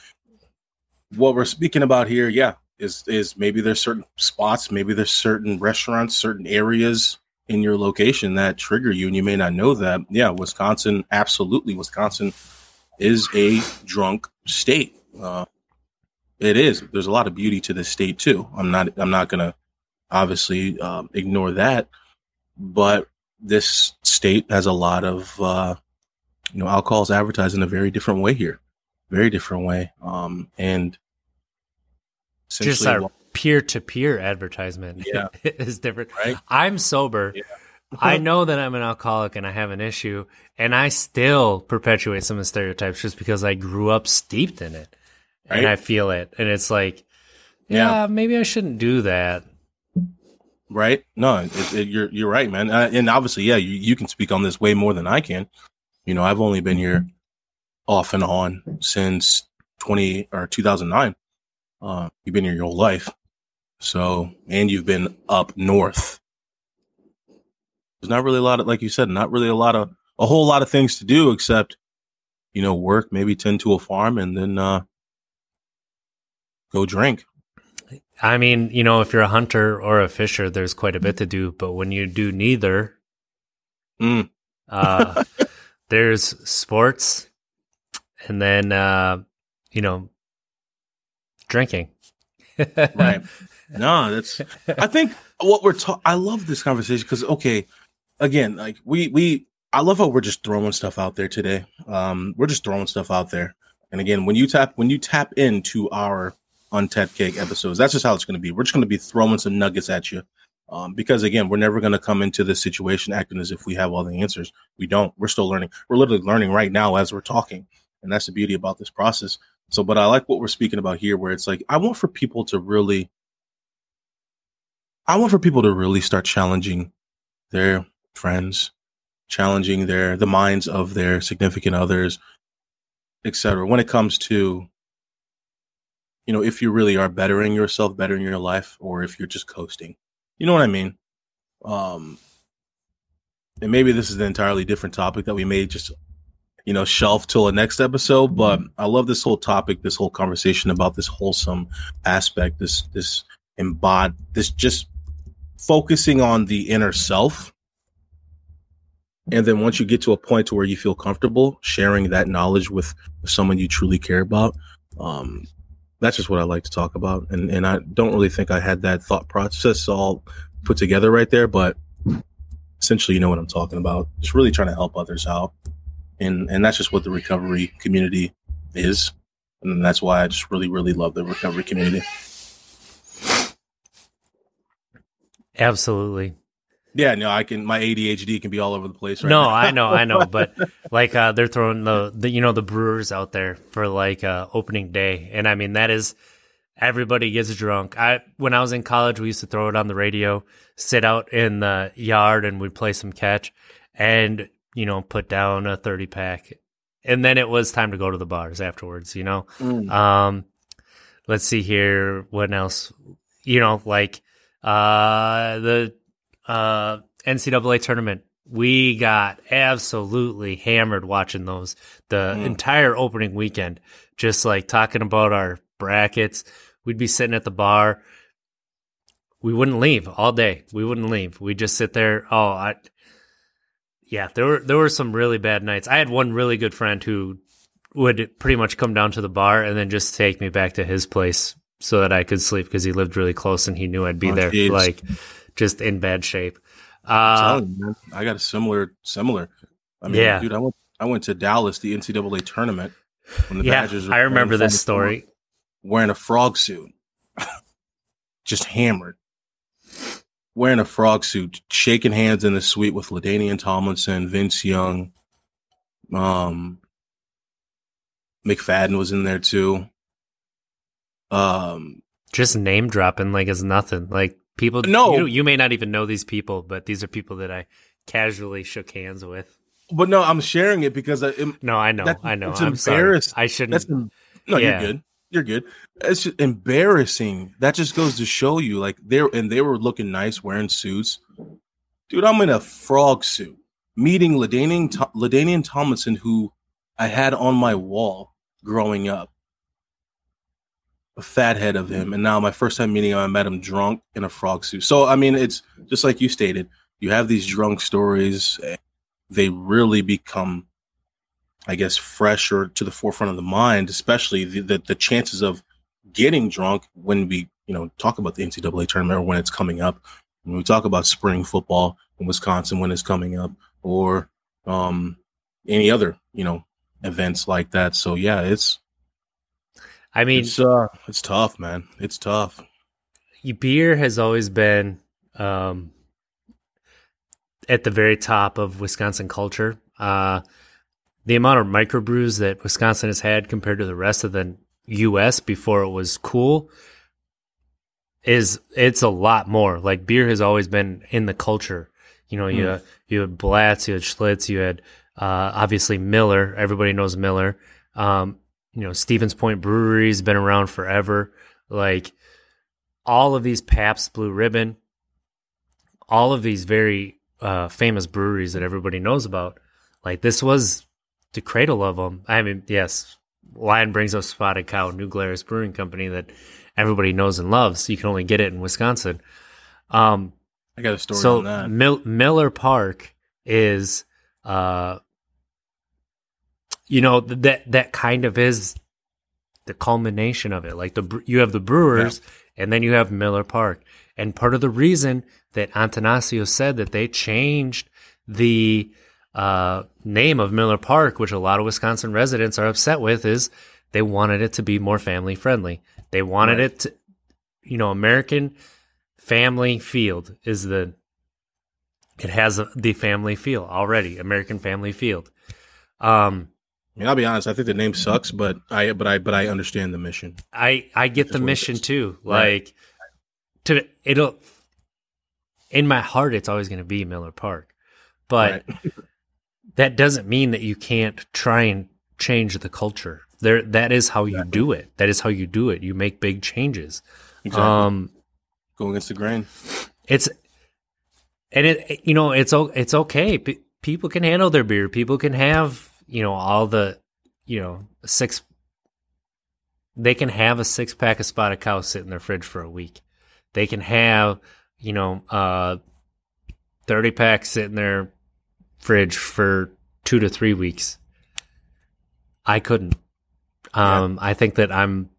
what we're speaking about here, yeah, is is maybe there's certain spots, maybe there's certain restaurants, certain areas in your location that trigger you, and you may not know that. Yeah, Wisconsin, absolutely, Wisconsin is a drunk state. Uh, it is. There's a lot of beauty to this state too. I'm not. I'm not gonna obviously um, ignore that but this state has a lot of uh, you know alcohol is advertised in a very different way here very different way um, and Just our peer to peer advertisement Yeah. is different. right I'm sober. Yeah. I know that I'm an alcoholic and I have an issue, and I still perpetuate some of the stereotypes just because I grew up steeped in it, and I feel it, and it's like, yeah, Yeah. maybe I shouldn't do that. Right? No it, it, you're you're right man. Uh, and obviously yeah you, you can speak on this way more than i can. You know i've only been here off and on since 20 or 2009 uh, you've been here your whole life. So and you've been up north. There's not really a lot of like you said not really a lot of a whole lot of things to do except you know work maybe tend to a farm and then uh go drink I mean, you know, if you're a hunter or a fisher, there's quite a bit to do, but when you do neither, Mm. uh, there's sports, and then uh, you know, drinking. right no that's i think what we're talking i love this conversation because okay again like we we I love how we're just throwing stuff out there today. Um, we're just throwing stuff out there. And again, when you tap when you tap into our Untapped Keg episodes, that's just how it's going to be. We're just going to be throwing some nuggets at you. Um, because again, we're never going to come into this situation acting as if we have all the answers. We don't. We're still learning. We're literally learning right now as we're talking, and that's the beauty about this process. So, but I like what we're speaking about here, where it's like I want for people to really, I want for people to really start challenging their friends, challenging their the minds of their significant others, etc. When it comes to, you know, if you really are bettering yourself, bettering your life, or if you're just coasting you know what I mean? Um, and maybe this is an entirely different topic that we may just, you know, shelf till the next episode. But I love this whole topic, this whole conversation about this wholesome aspect, this this embod, this just focusing on the inner self. And then once you get to a point to where you feel comfortable sharing that knowledge with someone you truly care about, um, that's just what I like to talk about. And and I don't really think I had that thought process all put together right there, but essentially you know what I'm talking about. Just really trying to help others out. And and that's just what the recovery community is. And that's why I just really, really love the recovery community. Absolutely. Yeah, no, I can. My ADHD can be all over the place. Right no, now. I know, I know, but like uh, they're throwing the, the you know the brewers out there for like uh, opening day, and I mean that is everybody gets drunk. I when I was in college, we used to throw it on the radio, sit out in the yard, and we'd play some catch, and you know put down a thirty pack, and then it was time to go to the bars afterwards. You know, Mm. um, let's see here, what else? You know, like uh, the uh, NCAA tournament. We got absolutely hammered watching those the Mm. entire opening weekend, just like talking about our brackets. We'd be sitting at the bar. We wouldn't leave all day. We wouldn't leave. We'd just sit there. Oh, I, yeah, there were there were some really bad nights. I had one really good friend who would pretty much come down to the bar and then just take me back to his place so that I could sleep because he lived really close and he knew I'd be Oh, there, jeez. like just in bad shape. Uh, you, I got a similar, similar. I mean, Yeah. dude, I went, I went to Dallas, the NCAA tournament. When the yeah, Badgers I remember this story. Wearing a frog suit, just hammered. Wearing a frog suit, shaking hands in the suite with LaDainian Tomlinson, Vince Young, um, McFadden was in there too. Um, Just name dropping like it's nothing. Like people, No. you, you may not even know these people, but these are people that I casually shook hands with. but no, I'm sharing it because I, it, No, I know, I know. it's I'm sorry. embarrassing. I shouldn't. That's no, Yeah. you're good. You're good. It's just embarrassing. That just goes to show you, like they're and they were looking nice wearing suits. Dude, I'm in a frog suit, meeting LaDainian LaDainian Tomlinson, who I had on my wall growing up. A fat head of him, and now my first time meeting him, I met him drunk in a frog suit. So I mean, it's just like you stated. You have these drunk stories; they really become I guess, fresh or to the forefront of the mind, especially the, the, the chances of getting drunk when we, you know, talk about the NCAA tournament or when it's coming up. When we talk about spring football in Wisconsin when it's coming up or um, any other, you know, events like that. So yeah, it's I mean, it's uh it's tough, man. It's tough. beer has always been um, at the very top of Wisconsin culture. Uh, the amount of microbrews that Wisconsin has had compared to the rest of the U.S. before it was cool is it's a lot more. Like beer has always been in the culture. You know, you Hmm. you had Blatz, you had Schlitz, you had uh, obviously Miller. Everybody knows Miller. Um, you know, Stevens Point Brewery's been around forever. Like all of these Pabst Blue Ribbon, all of these very uh, famous breweries that everybody knows about. Like this was the cradle of them. I mean, yes, Lion brings up Spotted Cow, New Glarus Brewing Company that everybody knows and loves. You can only get it in Wisconsin. Um, I got a story so on that. Mil- Miller Park is, uh, you know, that that kind of is the culmination of it. Like the you have the Brewers, and then you have Miller Park, and part of the reason that Attanasio said that they changed the uh, name of Miller Park, which a lot of Wisconsin residents are upset with, is they wanted it to be more family friendly. They wanted Right. it to, you know, American Family Field is the, it has the family feel already, American Family Field. Um, I mean, I'll be honest. I think the name sucks, but I but I but I understand the mission. I I get the mission is. too. Right. Like to it'll in my heart it's always going to be Miller Park. But Right. that doesn't mean that you can't try and change the culture. There that is how you do it. That is how you do it. You make big changes. Exactly. Um Go against the grain. it's and it you know it's it's okay. P- people can handle their beer. People can have you know all the you know six. They can have a six pack of spotted cow sit in their fridge for a week. They can have you know uh thirty pack sit in their fridge for two to three weeks. I couldn't. Um, I think that I'm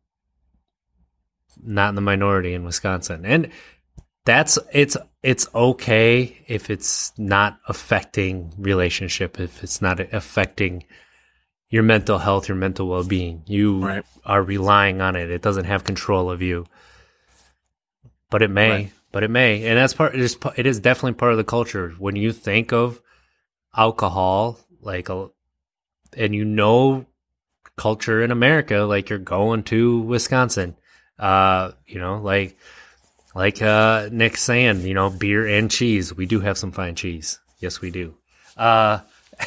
not in the minority in Wisconsin, and that's it's it's okay if it's not affecting relationship if it's not affecting your mental health your mental well-being. You Right. are relying on it. It doesn't have control of you. But it may Right. but it may. And that's part It is, it is definitely part of the culture. When you think of alcohol like a and you know culture in america like you're going to wisconsin uh you know like like uh Nick saying, you know, beer and cheese. We do have some fine cheese. Yes, we do. Uh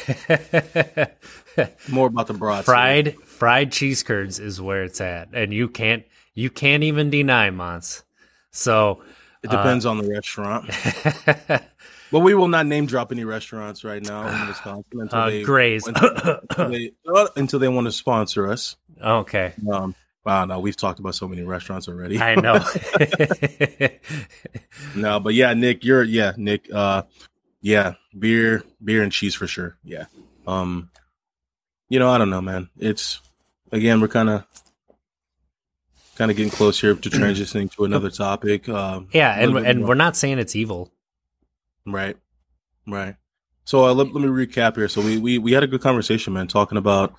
More about the broad. fried fried cheese curds is where it's at. And you can't you can't even deny Mons. So It depends on the restaurant. But we will not name drop any restaurants right now in Wisconsin until uh they Grays. until they, uh, until they want to sponsor us. okay. Um, wow, no, we've talked about so many restaurants already. I know. no, but yeah, Nick, you're yeah, Nick. Uh, yeah, beer, beer and cheese for sure. Yeah. Um, you know, I don't know, man. It's again, we're kind of kind of getting close here to transitioning to another topic. Um, yeah, and and more- we're not saying it's evil. Right. Right. So uh, let, let me recap here. So we, we we had a good conversation, man, talking about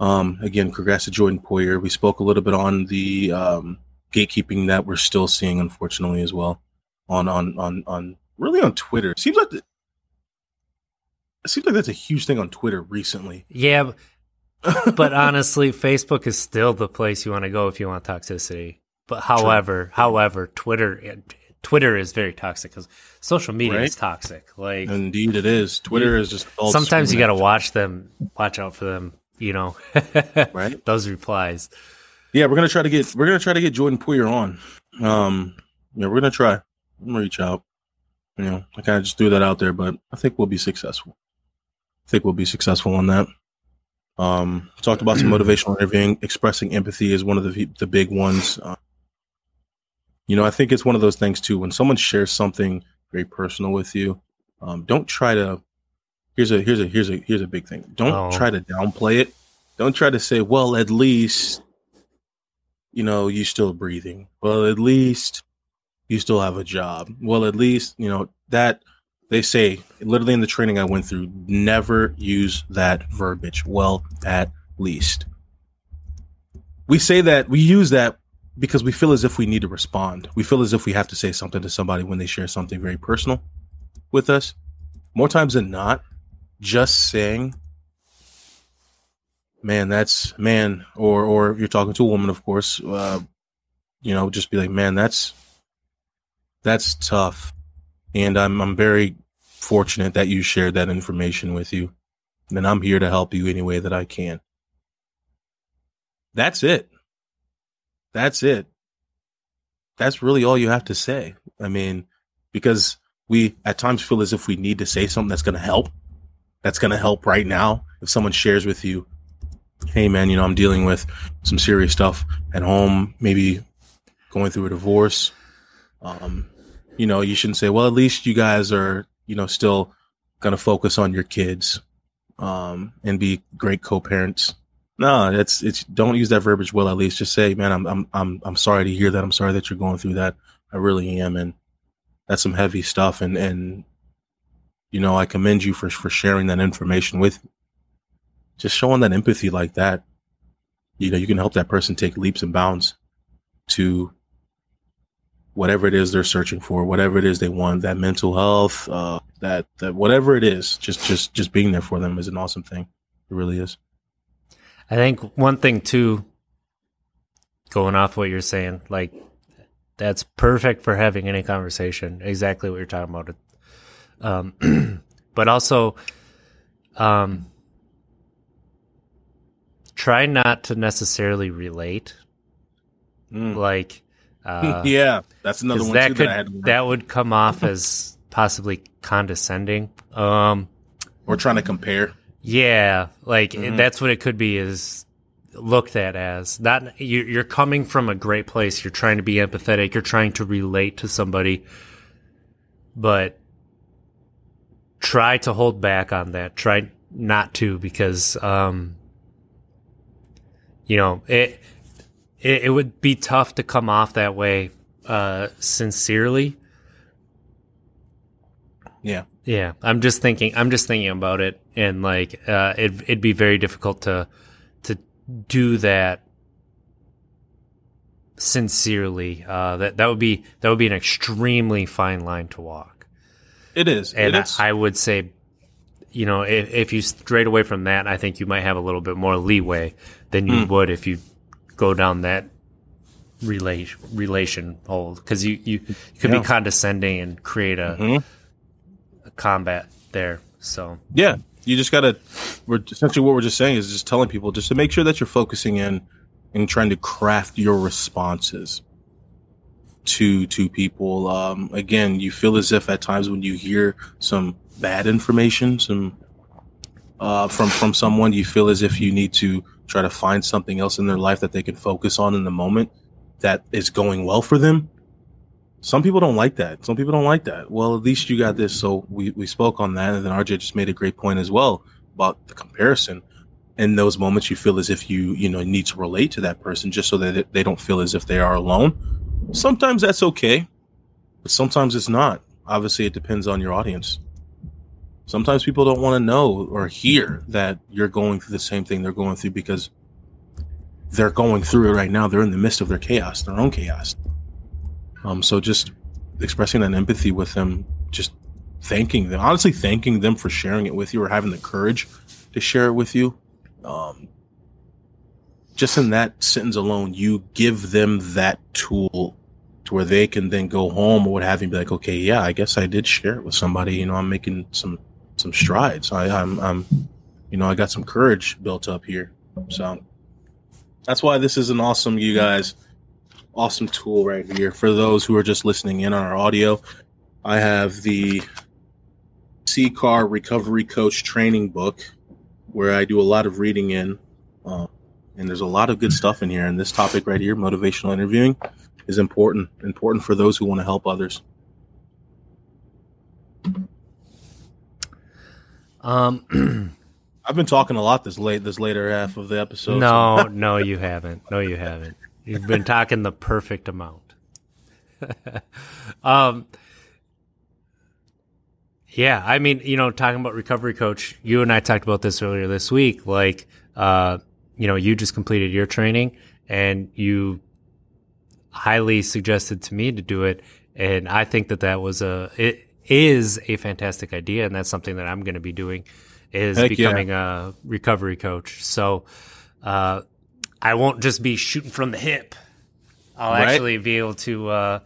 um again, congrats to Jordan Poyer. We spoke a little bit on the um gatekeeping that we're still seeing, unfortunately, as well. On on on on really on Twitter. It seems like the, it seems like that's a huge thing on Twitter recently. Yeah, but honestly, Facebook is still the place you want to go if you want toxicity. But however, however, Twitter Twitter is very toxic because social media is toxic. Like Indeed, it is. Twitter is just sometimes you got to watch them, watch out for them. You know, Right. Those replies. Yeah, we're gonna try to get we're gonna try to get Jordan Poyer on. Um, yeah, we're gonna try. I'm gonna reach out. You know, I kind of just threw that out there, but I think we'll be successful. I think we'll be successful on that. Um, talked about some motivational interviewing. Expressing empathy is one of the the big ones. Uh, you know, I think it's one of those things too. When someone shares something very personal with you, um, don't try to. Here's a here's a here's a here's a big thing. Don't Oh. try to downplay it. Don't try to say, well, at least you know, you're still breathing. Well, at least you still have a job. Well, at least, you know, that they say literally in the training I went through, never use that verbiage. Well, at least. We say that, we use that because we feel as if we need to respond. We feel as if we have to say something to somebody when they share something very personal with us. More times than not, just saying man that's man or or you're talking to a woman of course uh you know just be like man that's that's tough. And i'm i'm very fortunate that you shared that information with you. And i'm here to help you any way that i can. That's it. That's it. That's really all you have to say. I mean because we at times feel as if we need to say something that's going to help that's going to help right now if someone shares with you hey man, you know, I'm dealing with some serious stuff at home, maybe going through a divorce. Um, you know, you shouldn't say, well, at least you guys are, you know, still gonna focus on your kids, um, and be great co-parents. No, it's it's don't use that verbiage. Well, at least just say, man, I'm I'm I'm I'm sorry to hear that. I'm sorry that you're going through that. I really am, and that's some heavy stuff. And and you know, I commend you for for sharing that information with me. Just showing that empathy like that, you know, you can help that person take leaps and bounds to whatever it is they're searching for, whatever it is they want, that mental health, uh, that that whatever it is, just just just being there for them is an awesome thing. It really is. I think one thing too, going off what you're saying, like that's perfect for having any conversation. Exactly what you're talking about. Um, but also, um, try not to necessarily relate. Mm. Like, uh, yeah, that's another one that too could that I had to that would come off as possibly condescending. Um, or trying to compare. yeah, like Mhm. that's what it could be is looked at as not you, you're coming from a great place. You're trying to be empathetic. You're trying to relate to somebody, but try to hold back on that. Try not to because um, you know it, it. It would be tough to come off that way uh, sincerely. Yeah. Yeah, I'm just thinking. I'm just thinking about it, and like, uh, it, it'd be very difficult to to do that sincerely. Uh, that that would be that would be an extremely fine line to walk. It is. And it is. I, would say, you know, if, if you strayed away from that, I think you might have a little bit more leeway than you Hmm. would if you go down that relation relation hole because you you, you could Yeah. be condescending and create a, Mhm. a combat there. So. Yeah, you just gotta. We're essentially what we're just saying is just telling people just to make sure that you're focusing in and trying to craft your responses to to people. Um, again, you feel as if at times when you hear some bad information, some uh, from from someone, you feel as if you need to try to find something else in their life that they can focus on in the moment that is going well for them. Some people don't like that. Some people don't like that. Well, at least you got this. So we, we spoke on that. And then RJ just made a great point as well about the comparison. In those moments, you feel as if you, you know, need to relate to that person just so that they don't feel as if they are alone. Sometimes that's okay, but sometimes it's not. Obviously, it depends on your audience. Sometimes people don't want to know or hear that you're going through the same thing they're going through because they're going through it right now. They're in the midst of their chaos, their own chaos. Um, so just expressing that empathy with them, just thanking them, honestly thanking them for sharing it with you or having the courage to share it with you. Um, just in that sentence alone, you give them that tool to where they can then go home or what have you be like, okay, yeah, I guess I did share it with somebody. You know, I'm making some some strides. I, I'm, I'm, you know, I got some courage built up here. So that's why this is an awesome, you guys, awesome tool right here. For those who are just listening in on our audio, I have the CCAR Recovery Coach Training Book, where I do a lot of reading in, uh, and there's a lot of good stuff in here. And this topic right here, motivational interviewing, is important. Important for those who want to help others. Um, I've been talking a lot this late, this later half of the episode. no, no, you haven't. No, you haven't. You've been talking the perfect amount. um, yeah, I mean, you know, talking about recovery coach, you and I talked about this earlier this week. Like, uh, you know, you just completed your training and you highly suggested to me to do it, and I think that that was a it is a fantastic idea, and that's something that I'm going to be doing is Heck yeah. becoming a recovery coach. So, uh, I won't just be shooting from the hip. I'll Right. actually be able to, uh,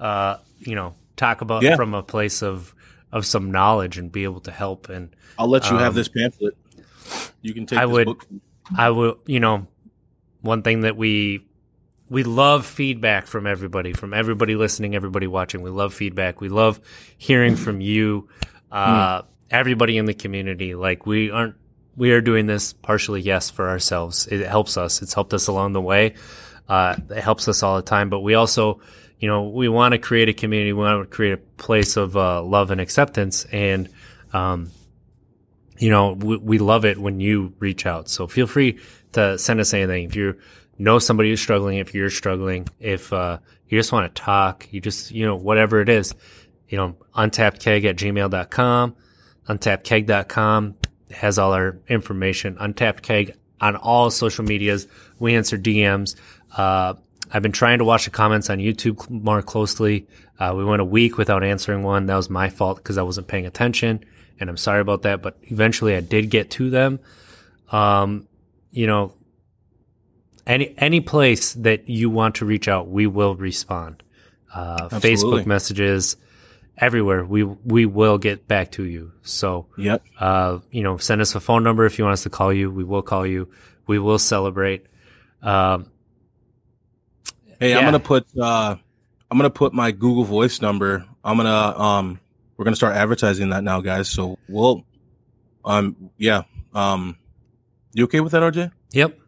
uh, you know, talk about Yeah. from a place of of some knowledge and be able to help. And I'll let you have Um, this pamphlet. You can take I this would- book. I will, you know, one thing that we we love feedback from everybody, from everybody listening, everybody watching. We love feedback. We love hearing from you, uh, everybody in the community. Like we aren't, we are doing this partially, yes, for ourselves. It helps us. It's helped us along the way. Uh, it helps us all the time. But we also, you know, we want to create a community. We want to create a place of uh, love and acceptance. And um, you know, we, we love it when you reach out. So feel free to send us anything. If you know somebody who's struggling, if you're struggling, if uh, you just want to talk, you just, you know, whatever it is, you know, untappedkeg at gmail.com. untappedkeg.com has all our information. untappedkeg on all social medias. We answer DMs. Uh, I've been trying to watch the comments on YouTube more closely. Uh, we went a week without answering one. That was my fault because I wasn't paying attention, and I'm sorry about that. But eventually, I did get to them. Um, you know, any any place that you want to reach out, we will respond. Uh, Facebook messages, everywhere. We we will get back to you. So Yep. uh, you know, send us a phone number if you want us to call you. We will call you. We will celebrate. Um, Hey, I'm gonna put uh I'm gonna put my Google Voice number. I'm gonna um we're gonna start advertising that now, guys. So we'll um yeah. Um you okay with that, RJ? yep.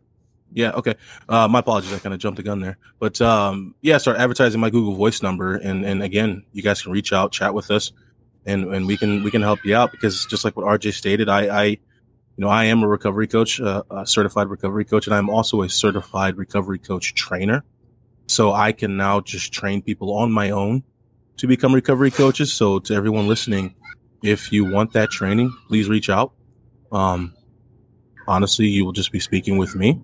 Yeah, okay. Uh my apologies, I kind of jumped the gun there. But um yeah, start advertising my Google Voice number and and again, you guys can reach out, chat with us and and we can we can help you out because just like what RJ stated, I I you know, I am a recovery coach, uh, a certified recovery coach, and I'm also a certified recovery coach trainer. So I can now just train people on my own to become recovery coaches. So to everyone listening, if you want that training, please reach out. Um, honestly, you will just be speaking with me,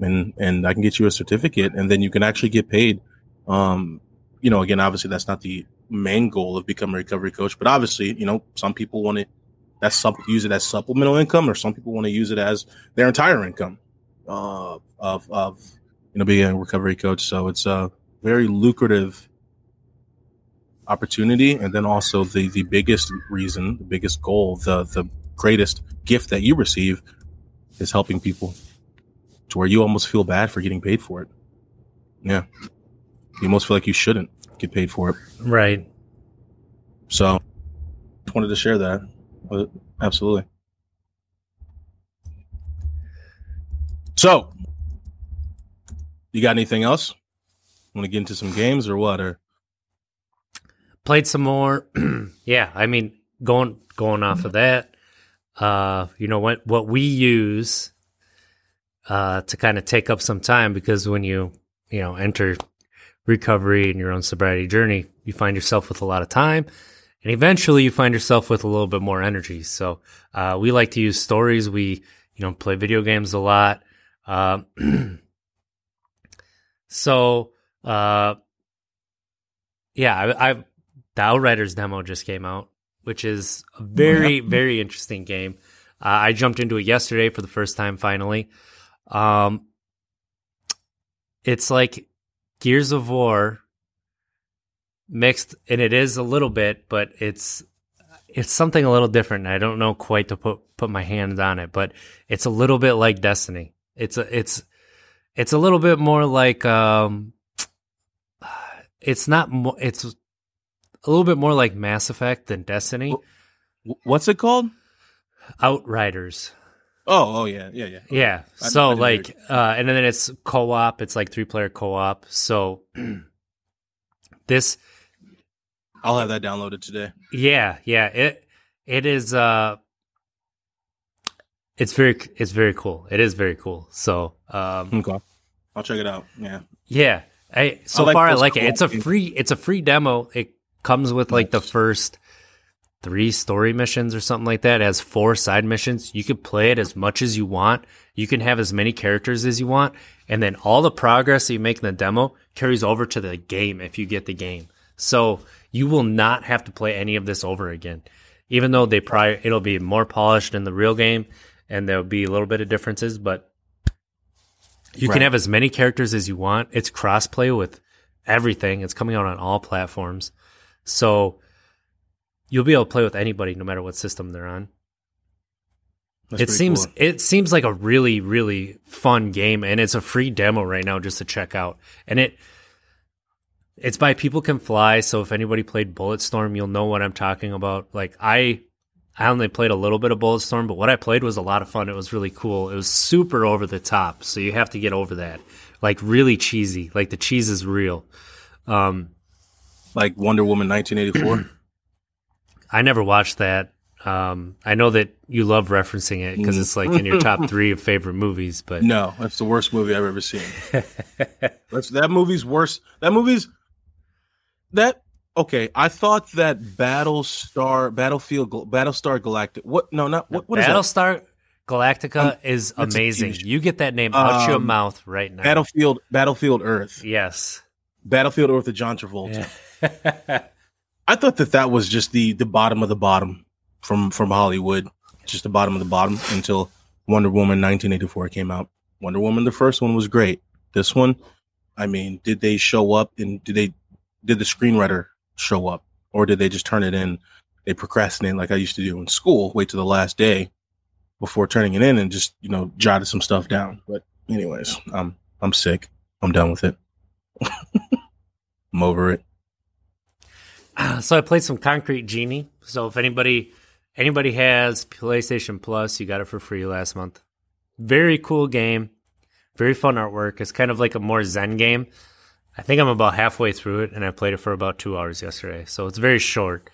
and and I can get you a certificate, and then you can actually get paid. Um, you know, again, obviously that's not the main goal of becoming a recovery coach, but obviously, you know, some people want to that's use it as supplemental income, or some people want to use it as their entire income uh, of of you know being a recovery coach. So it's a very lucrative opportunity, and then also the the biggest reason, the biggest goal, the the greatest gift that you receive is helping people to where you almost feel bad for getting paid for it. Yeah, you almost feel like you shouldn't get paid for it. Right. So, just wanted to share that. Uh, Absolutely. So, you got anything else? Want to get into some games or what? Or Played some more. yeah. I mean, going going off of that, uh, you know what what we use uh, to kind of take up some time because when you you know enter recovery and your own sobriety journey, you find yourself with a lot of time, and eventually you find yourself with a little bit more energy. So uh, we like to use stories. We you know play video games a lot. Um, so uh, yeah, I, I the Outriders demo just came out, which is a very very interesting game. Uh, I jumped into it yesterday for the first time finally. Um, it's like Gears of War mixed, and it is a little bit, but it's it's something a little different. I don't know quite to put put my hands on it, but it's a little bit like Destiny. It's a it's it's a little bit more like um, it's not mo- it's a little bit more like Mass Effect than Destiny. what's it called? Outriders. Oh, oh yeah, yeah, yeah. Yeah. So like uh and then it's co-op, it's like three player co-op. So this I'll have that downloaded today. yeah, yeah, it it is uh it's very it's very cool. It is very cool. So um Okay, I'll check it out. Yeah, yeah. I so I like far I like it. It's a free it's a free demo. It comes with like the first three story missions or something like that. It has four side missions. You could play it as much as you want. You can have as many characters as you want. And then all the progress that you make in the demo carries over to the game if you get the game. So you will not have to play any of this over again. Even though they probably it'll be more polished in the real game and there'll be a little bit of differences, but you Right. can have as many characters as you want. It's crossplay with everything. It's coming out on all platforms. So you'll be able to play with anybody no matter what system they're on. That's it seems cool. it seems like a really really fun game and it's a free demo right now just to check out. And it it's by People Can Fly, so if anybody played Bulletstorm, you'll know what I'm talking about. Like I I only played a little bit of Bulletstorm, but what I played was a lot of fun. It was really cool. It was super over the top, so you have to get over that. Like really cheesy. Like the cheese is real. Um like Wonder Woman 1984. I never watched that. Um, I know that you love referencing it because it's like in your top three of favorite movies. But no, that's the worst movie I've ever seen. That's that movie's worse. That movie's that okay, I thought that Battlestar, Battlefield, Battlestar Galactic. What? No, not what. What is that? Battlestar Galactica is amazing. You get that name out your Um, mouth right now. Battlefield, Battlefield Earth, yes. Battlefield Earth with John Travolta. Yeah. I thought that that was just the the bottom of the bottom from from Hollywood, just the bottom of the bottom until Wonder Woman 1984 came out. Wonder Woman, the first one was great. This one, I mean, did they show up and did they did the screenwriter show up or did they just turn it in? They procrastinate like I used to do in school, wait to the last day before turning it in and just you know jotted some stuff down. But anyways, I'm I'm sick. I'm done with it. I'm over it. so I played some Concrete Genie. So if anybody anybody has PlayStation Plus, you got it for free last month. Very cool game. Very fun artwork. It's kind of like a more zen game. I think I'm about halfway through it and I played it for about 2 hours yesterday. So it's very short.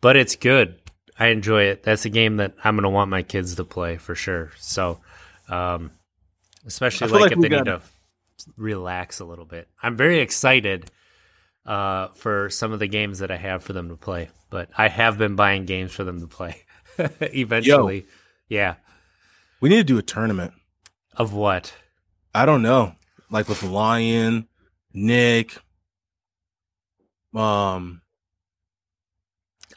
But it's good. I enjoy it. That's a game that I'm going to want my kids to play for sure. So um especially like, like if they need to relax a little bit. I'm very excited uh, for some of the games that I have for them to play. But I have been buying games for them to play. Eventually, yeah. We need to do a tournament. Of what? I don't know, like with Lion, Nick, um,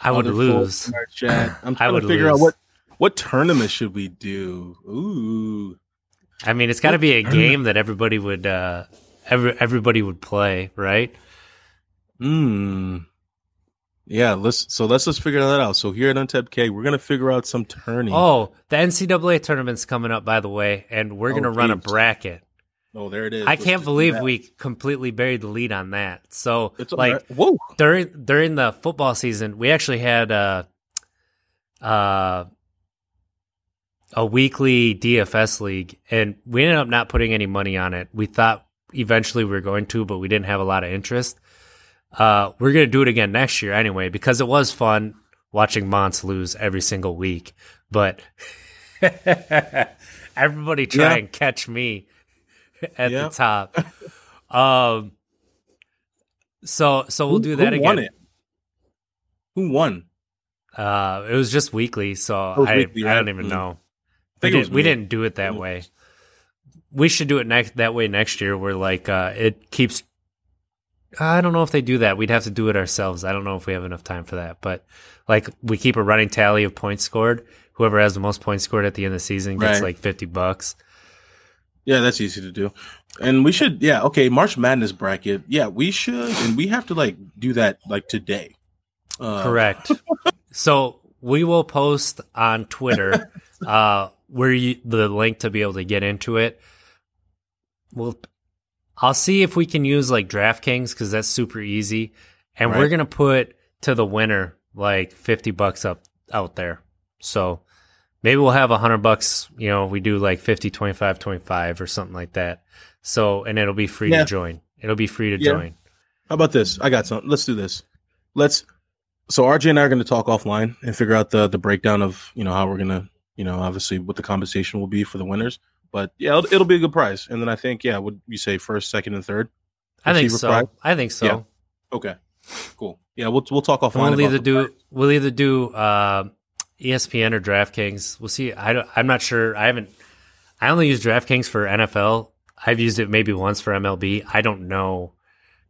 I would lose. in our chat. I'm trying to figure out what what tournament should we do. Ooh, I mean, it's got to be a game that everybody would uh, every everybody would play, right? Hmm. Yeah, let's so let's just figure that out. So here at Untapped Keg, we're gonna figure out some tourney. Oh, the NCAA tournament's coming up, by the way, and we're Oh, gonna run a bracket. Oh, there it is. I Let's can't believe we completely buried the lead on that. So, It's like, right. whoa. during during the football season, we actually had uh uh a weekly DFS league, and we ended up not putting any money on it. We thought eventually we were going to, but we didn't have a lot of interest. Uh, we're gonna do it again next year anyway because it was fun watching Mons lose every single week. But everybody try Yeah. and catch me at Yeah. the top. um. So so we'll Who- do that who again. Won it? Who won? Uh, it was just weekly, so I, weekly, I don't right? even Mm. know. I We, think it was did, we didn't do it that way. We should do it next that way next year. Where like uh, it keeps. I don't know if they do that. We'd have to do it ourselves. I don't know if we have enough time for that. But like we keep a running tally of points scored. Whoever has the most points scored at the end of the season gets Right. like fifty bucks. Yeah, that's easy to do. And we should, yeah, okay, March Madness bracket. Yeah, we should, and we have to like do that like today. Uh, Correct. so we will post on Twitter uh, where you, the link to be able to get into it. We'll, I'll see if we can use like DraftKings because that's super easy, and we're gonna put to the winner like fifty bucks up out there. So maybe we'll have a hundred bucks. You know, we do like 50, 25, 25 or something like that. So and it'll be free Yeah. to join. It'll be free to Yeah. join. How about this? I got something. Let's do this. Let's. So RJ and I are going to talk offline and figure out the the breakdown of you know how we're gonna you know obviously what the compensation will be for the winners. But yeah, it'll, it'll be a good prize. And then I think yeah, would you say first, second, and third? I think so. prize? I think so. Yeah. Okay, cool. Yeah, we'll we'll talk offline. And we'll either the do prize. we'll either do uh, ESPN or DraftKings. We'll see. I don't, I'm not sure. I haven't. I only use DraftKings for NFL. I've used it maybe once for MLB. I don't know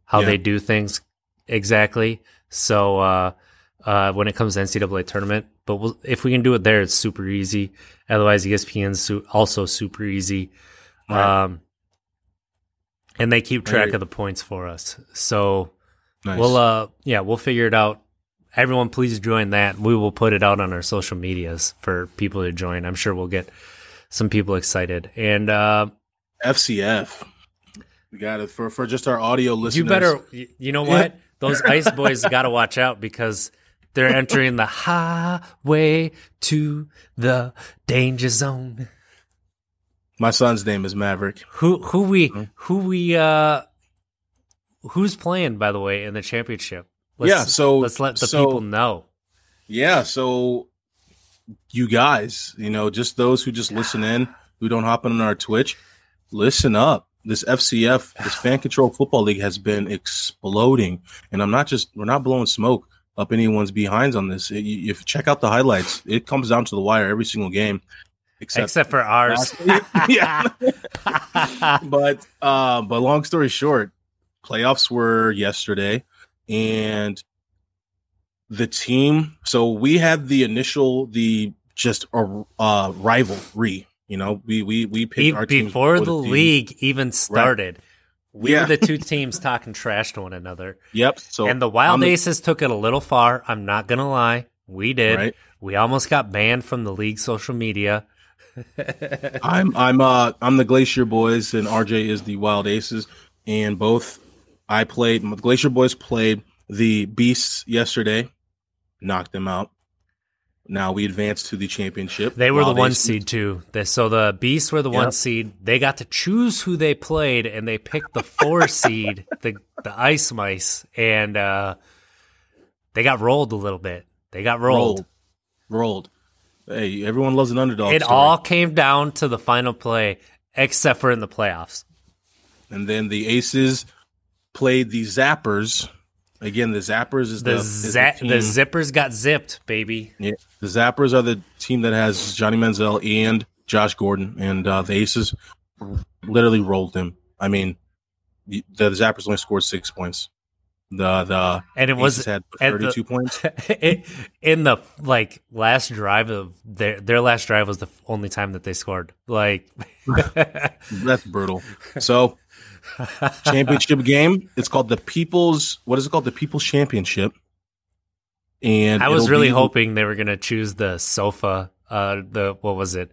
how Yeah. they do things exactly. So uh, uh, when it comes to NCAA tournament, but we'll, if we can do it there, it's super easy. Otherwise, ESPN's su- also super easy. Right. Um, and they keep track Right. of the points for us. So Nice. We'll uh yeah, we'll figure it out. Everyone please join that. We will put it out on our social medias for people to join. I'm sure we'll get some people excited. And uh FCF. We got it for for just our audio listeners. you better you know what? Those ice boys got to watch out because they're entering the highway to the danger zone. My son's name is Maverick. Who who we Hmm. who we uh who's playing by the way in the championship? Yeah, so- let's let the so- people know. Yeah, so you guys, you know, just those who just listen in, who don't hop on our Twitch, listen up. this FCF, this fan control football league has been exploding, and I'm not just we're not blowing smoke up anyone's behinds on this. If you check out the highlights, it comes down to the wire every single game, except, except for ours. yeah, but uh, but long story short, playoffs were yesterday, and the team. So we had the initial the just a uh, rivalry. You know, we we we picked even our before, the, the league even started. We yeah. were the two teams talking trash to one another. Yep. So and the Wild the, Aces took it a little far. I'm not gonna lie, we did. Right. We almost got banned from the league social media. I'm I'm uh I'm the Glacier Boys and RJ is the Wild Aces, and both I played. Glacier Boys played the Beasts yesterday, knocked them out. Now we advanced to the championship. They were the one seed too. so the Beasts were the yep. one seed. They got to choose who they played, and they picked the four seed, the the Ice Mice, and uh, they got rolled a little bit. They got rolled. Rolled. rolled. Hey, everyone loves an underdog. It story. all came down to the final play, except for in the playoffs. And then the Aces played the Zappers Again, the Zappers is the the, za- the, the, Zippers got zipped, baby. Yeah, the Zappers are the team that has Johnny Manziel and Josh Gordon, and uh, the Aces literally rolled them. I mean, the, the Zappers only scored six points. The the and it was had thirty two points. in the like last drive of their their last drive was the only time that they scored. Like that's brutal. So championship game. It's called the People's. What is it called? The People's Championship. And I was really be, hoping they were going to choose the sofa. Uh, the what was it?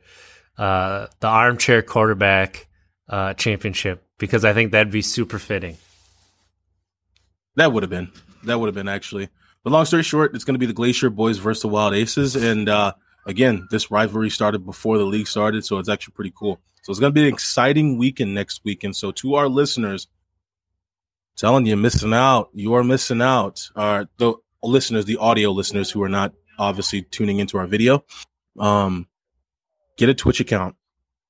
Uh, the armchair quarterback uh, championship because I think that'd be super fitting. That would have been. That would have been actually. But long story short, it's going to be the Glacier Boys versus the Wild Aces, and uh, again, this rivalry started before the league started, so it's actually pretty cool. So it's going to be an exciting weekend next weekend. So to our listeners, telling you, missing out. You are missing out. Our the listeners, the audio listeners who are not obviously tuning into our video, um, get a Twitch account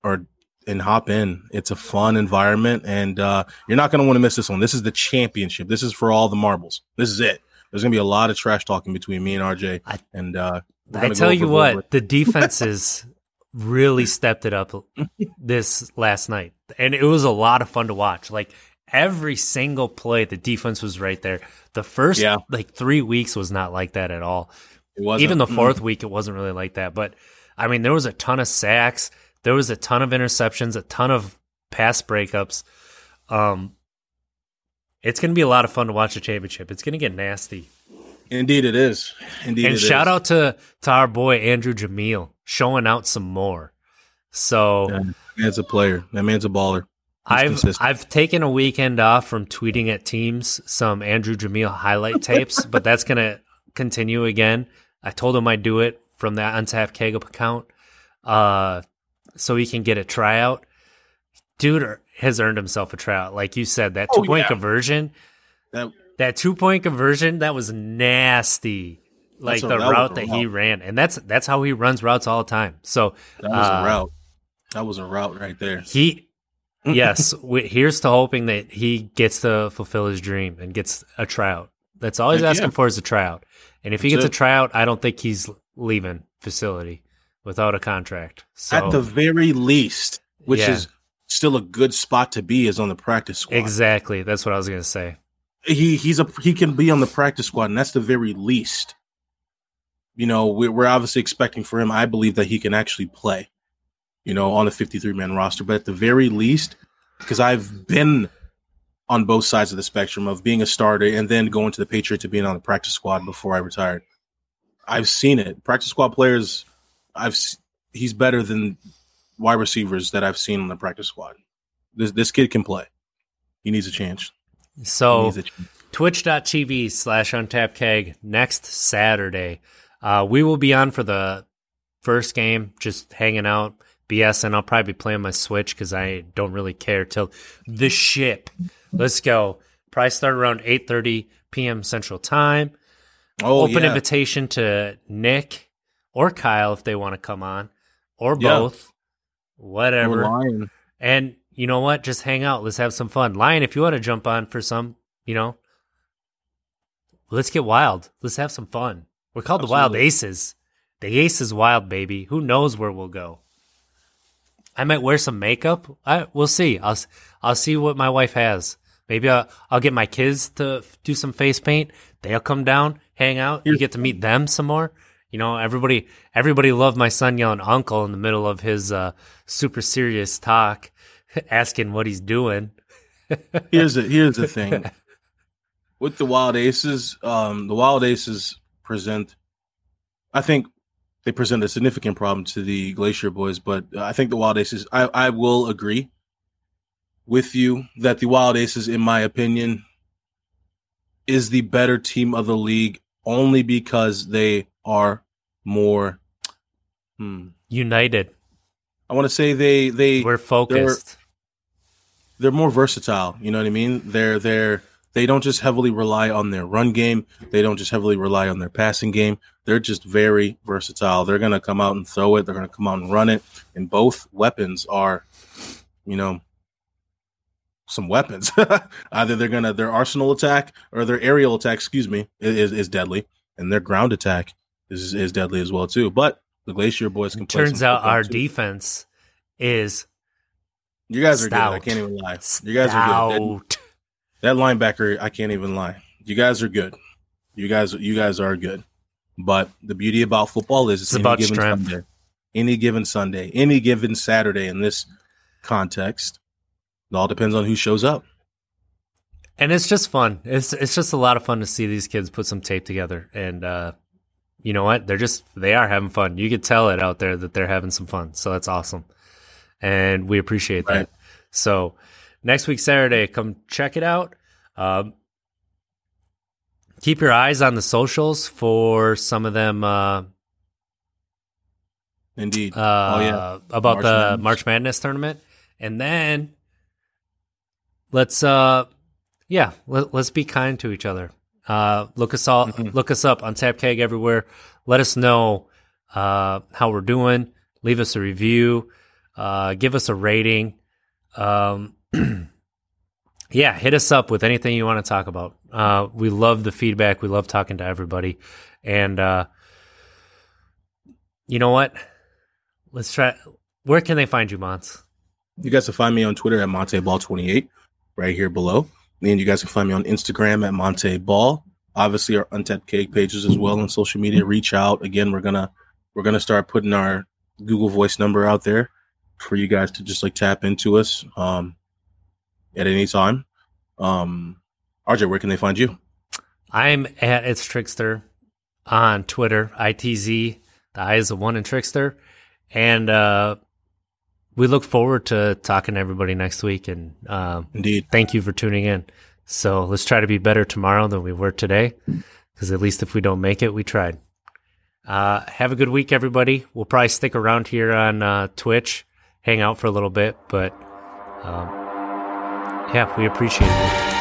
or and hop in. It's a fun environment, and uh, you're not going to want to miss this one. This is the championship. This is for all the marbles. This is it. There's going to be a lot of trash talking between me and RJ, I, and uh, I tell you what, the defenses really stepped it up this last night. And it was a lot of fun to watch. Like every single play, the defense was right there. The first yeah. like three weeks was not like that at all. It was Even the 4th mm. week, it wasn't really like that. But I mean, there was a ton of sacks. There was a ton of interceptions, a ton of pass breakups. Um, it's going to be a lot of fun to watch the championship. It's going to get nasty. Indeed, it is. Indeed, and shout is. out to to our boy Andrew Jamil showing out some more. So yeah, man's a player. That man's a baller. He's I've consistent. I've taken a weekend off from tweeting at teams some Andrew Jamil highlight tapes, but that's gonna continue again. I told him I'd do it from that untapped Kegel account, uh, so he can get a tryout. Dude has earned himself a tryout, like you said. That two oh, point yeah. conversion. That that two point conversion that was nasty like the that route that route. he ran and that's that's how he runs routes all the time so that was uh, a route that was a route right there he yes we, here's to hoping that he gets to fulfill his dream and gets a tryout that's all he's Heck asking yeah. for is a tryout and if that's he gets it. a tryout i don't think he's leaving facility without a contract so at the very least which yeah. is still a good spot to be is on the practice squad exactly that's what i was going to say he he's a he can be on the practice squad, and that's the very least. You know, we're, obviously expecting for him. I believe that he can actually play. You know, on a 53 man roster, but at the very least, because I've been on both sides of the spectrum of being a starter and then going to the Patriot to being on the practice squad before I retired. I've seen it. Practice squad players, I've he's better than wide receivers that I've seen on the practice squad. This this kid can play. He needs a chance. So twitch.tv slash untapped keg next Saturday. Uh, we will be on for the first game, just hanging out, BS, and I'll probably be playing my Switch because I don't really care till the ship. Let's go. Probably start around 8.30 p.m. Central Time. Oh, Open yeah. invitation to Nick or Kyle if they want to come on, or both, yeah. whatever. And you know what? Just hang out. Let's have some fun. Lion, if you want to jump on for some, you know, let's get wild. Let's have some fun. We're called the Wild Aces. The Ace is wild, baby. Who knows where we'll go? I might wear some makeup. I we'll see. I'll I'll see what my wife has. Maybe I'll, I'll get my kids to do some face paint. They'll come down, hang out. You get to meet them some more. You know, everybody everybody loved my son yelling uncle in the middle of his uh, super serious talk, asking what he's doing. here's the here's the thing with the wild aces um the wild aces present i think they present a significant problem to the glacier boys but i think the wild aces i i will agree with you that the wild aces in my opinion is the better team of the league only because they are more hmm United. i want to say they they We're focused. they're more versatile. You know what I mean? They're they're they don't just heavily rely on their run game. They don't just heavily rely on their passing game. They're just very versatile. They're gonna come out and throw it. They're gonna come out and run it. And both weapons are, you know, some weapons. Either they're gonna their arsenal attack or their aerial attack, excuse me, is is deadly, and their ground attack is is deadly as well too. But the Glacier boys can. Turns out our too. defense is You guys are good. I can't even lie. You guys are good. That linebacker, I can't even lie. You guys are good. You guys, you guys are good. But the beauty about football is It's about given strength. Sunday, any given Sunday, any given Saturday in this context. It all depends on who shows up. and it's just fun. It's it's just a lot of fun to see these kids put some tape together, and uh, you know what? They're just they are having fun. You could tell it out there that they're having some fun. So that's awesome, and we appreciate Right. that. So next week Saturday, come check it out. Um, keep your eyes on the socials for some of them. Uh, Indeed. uh, oh yeah. about March the Madness. March Madness tournament, and then let's uh, yeah, let, let's be kind to each other. Uh, look us all, Mhm. look us up Untapped Keg everywhere. Let us know uh how we're doing. Leave us a review. Uh, give us a rating. Um, yeah, hit us up with anything you want to talk about. Uh, we love the feedback. We love talking to everybody, and uh, you know what? Let's try. Where can they find you, Mons? You guys can find me on Twitter at MonteeBall28, right here below. And you guys can find me on Instagram at Montee Ball. Obviously, our Untapped Keg pages as well on social media. Reach out. Again, we're gonna we're gonna start putting our Google Voice number out there for you guys to just like tap into us um, at any time. Um, RJ, where can they find you? I'm at it's trickster on Twitter. ITZ. The I is a one in trickster, and uh, we look forward to talking to everybody next week. And uh, Indeed. thank you for tuning in. So let's try to be better tomorrow than we were today, because at least if we don't make it, we tried. Uh, have a good week, everybody. We'll probably stick around here on uh, Twitch, hang out for a little bit, but um, yeah, we appreciate it.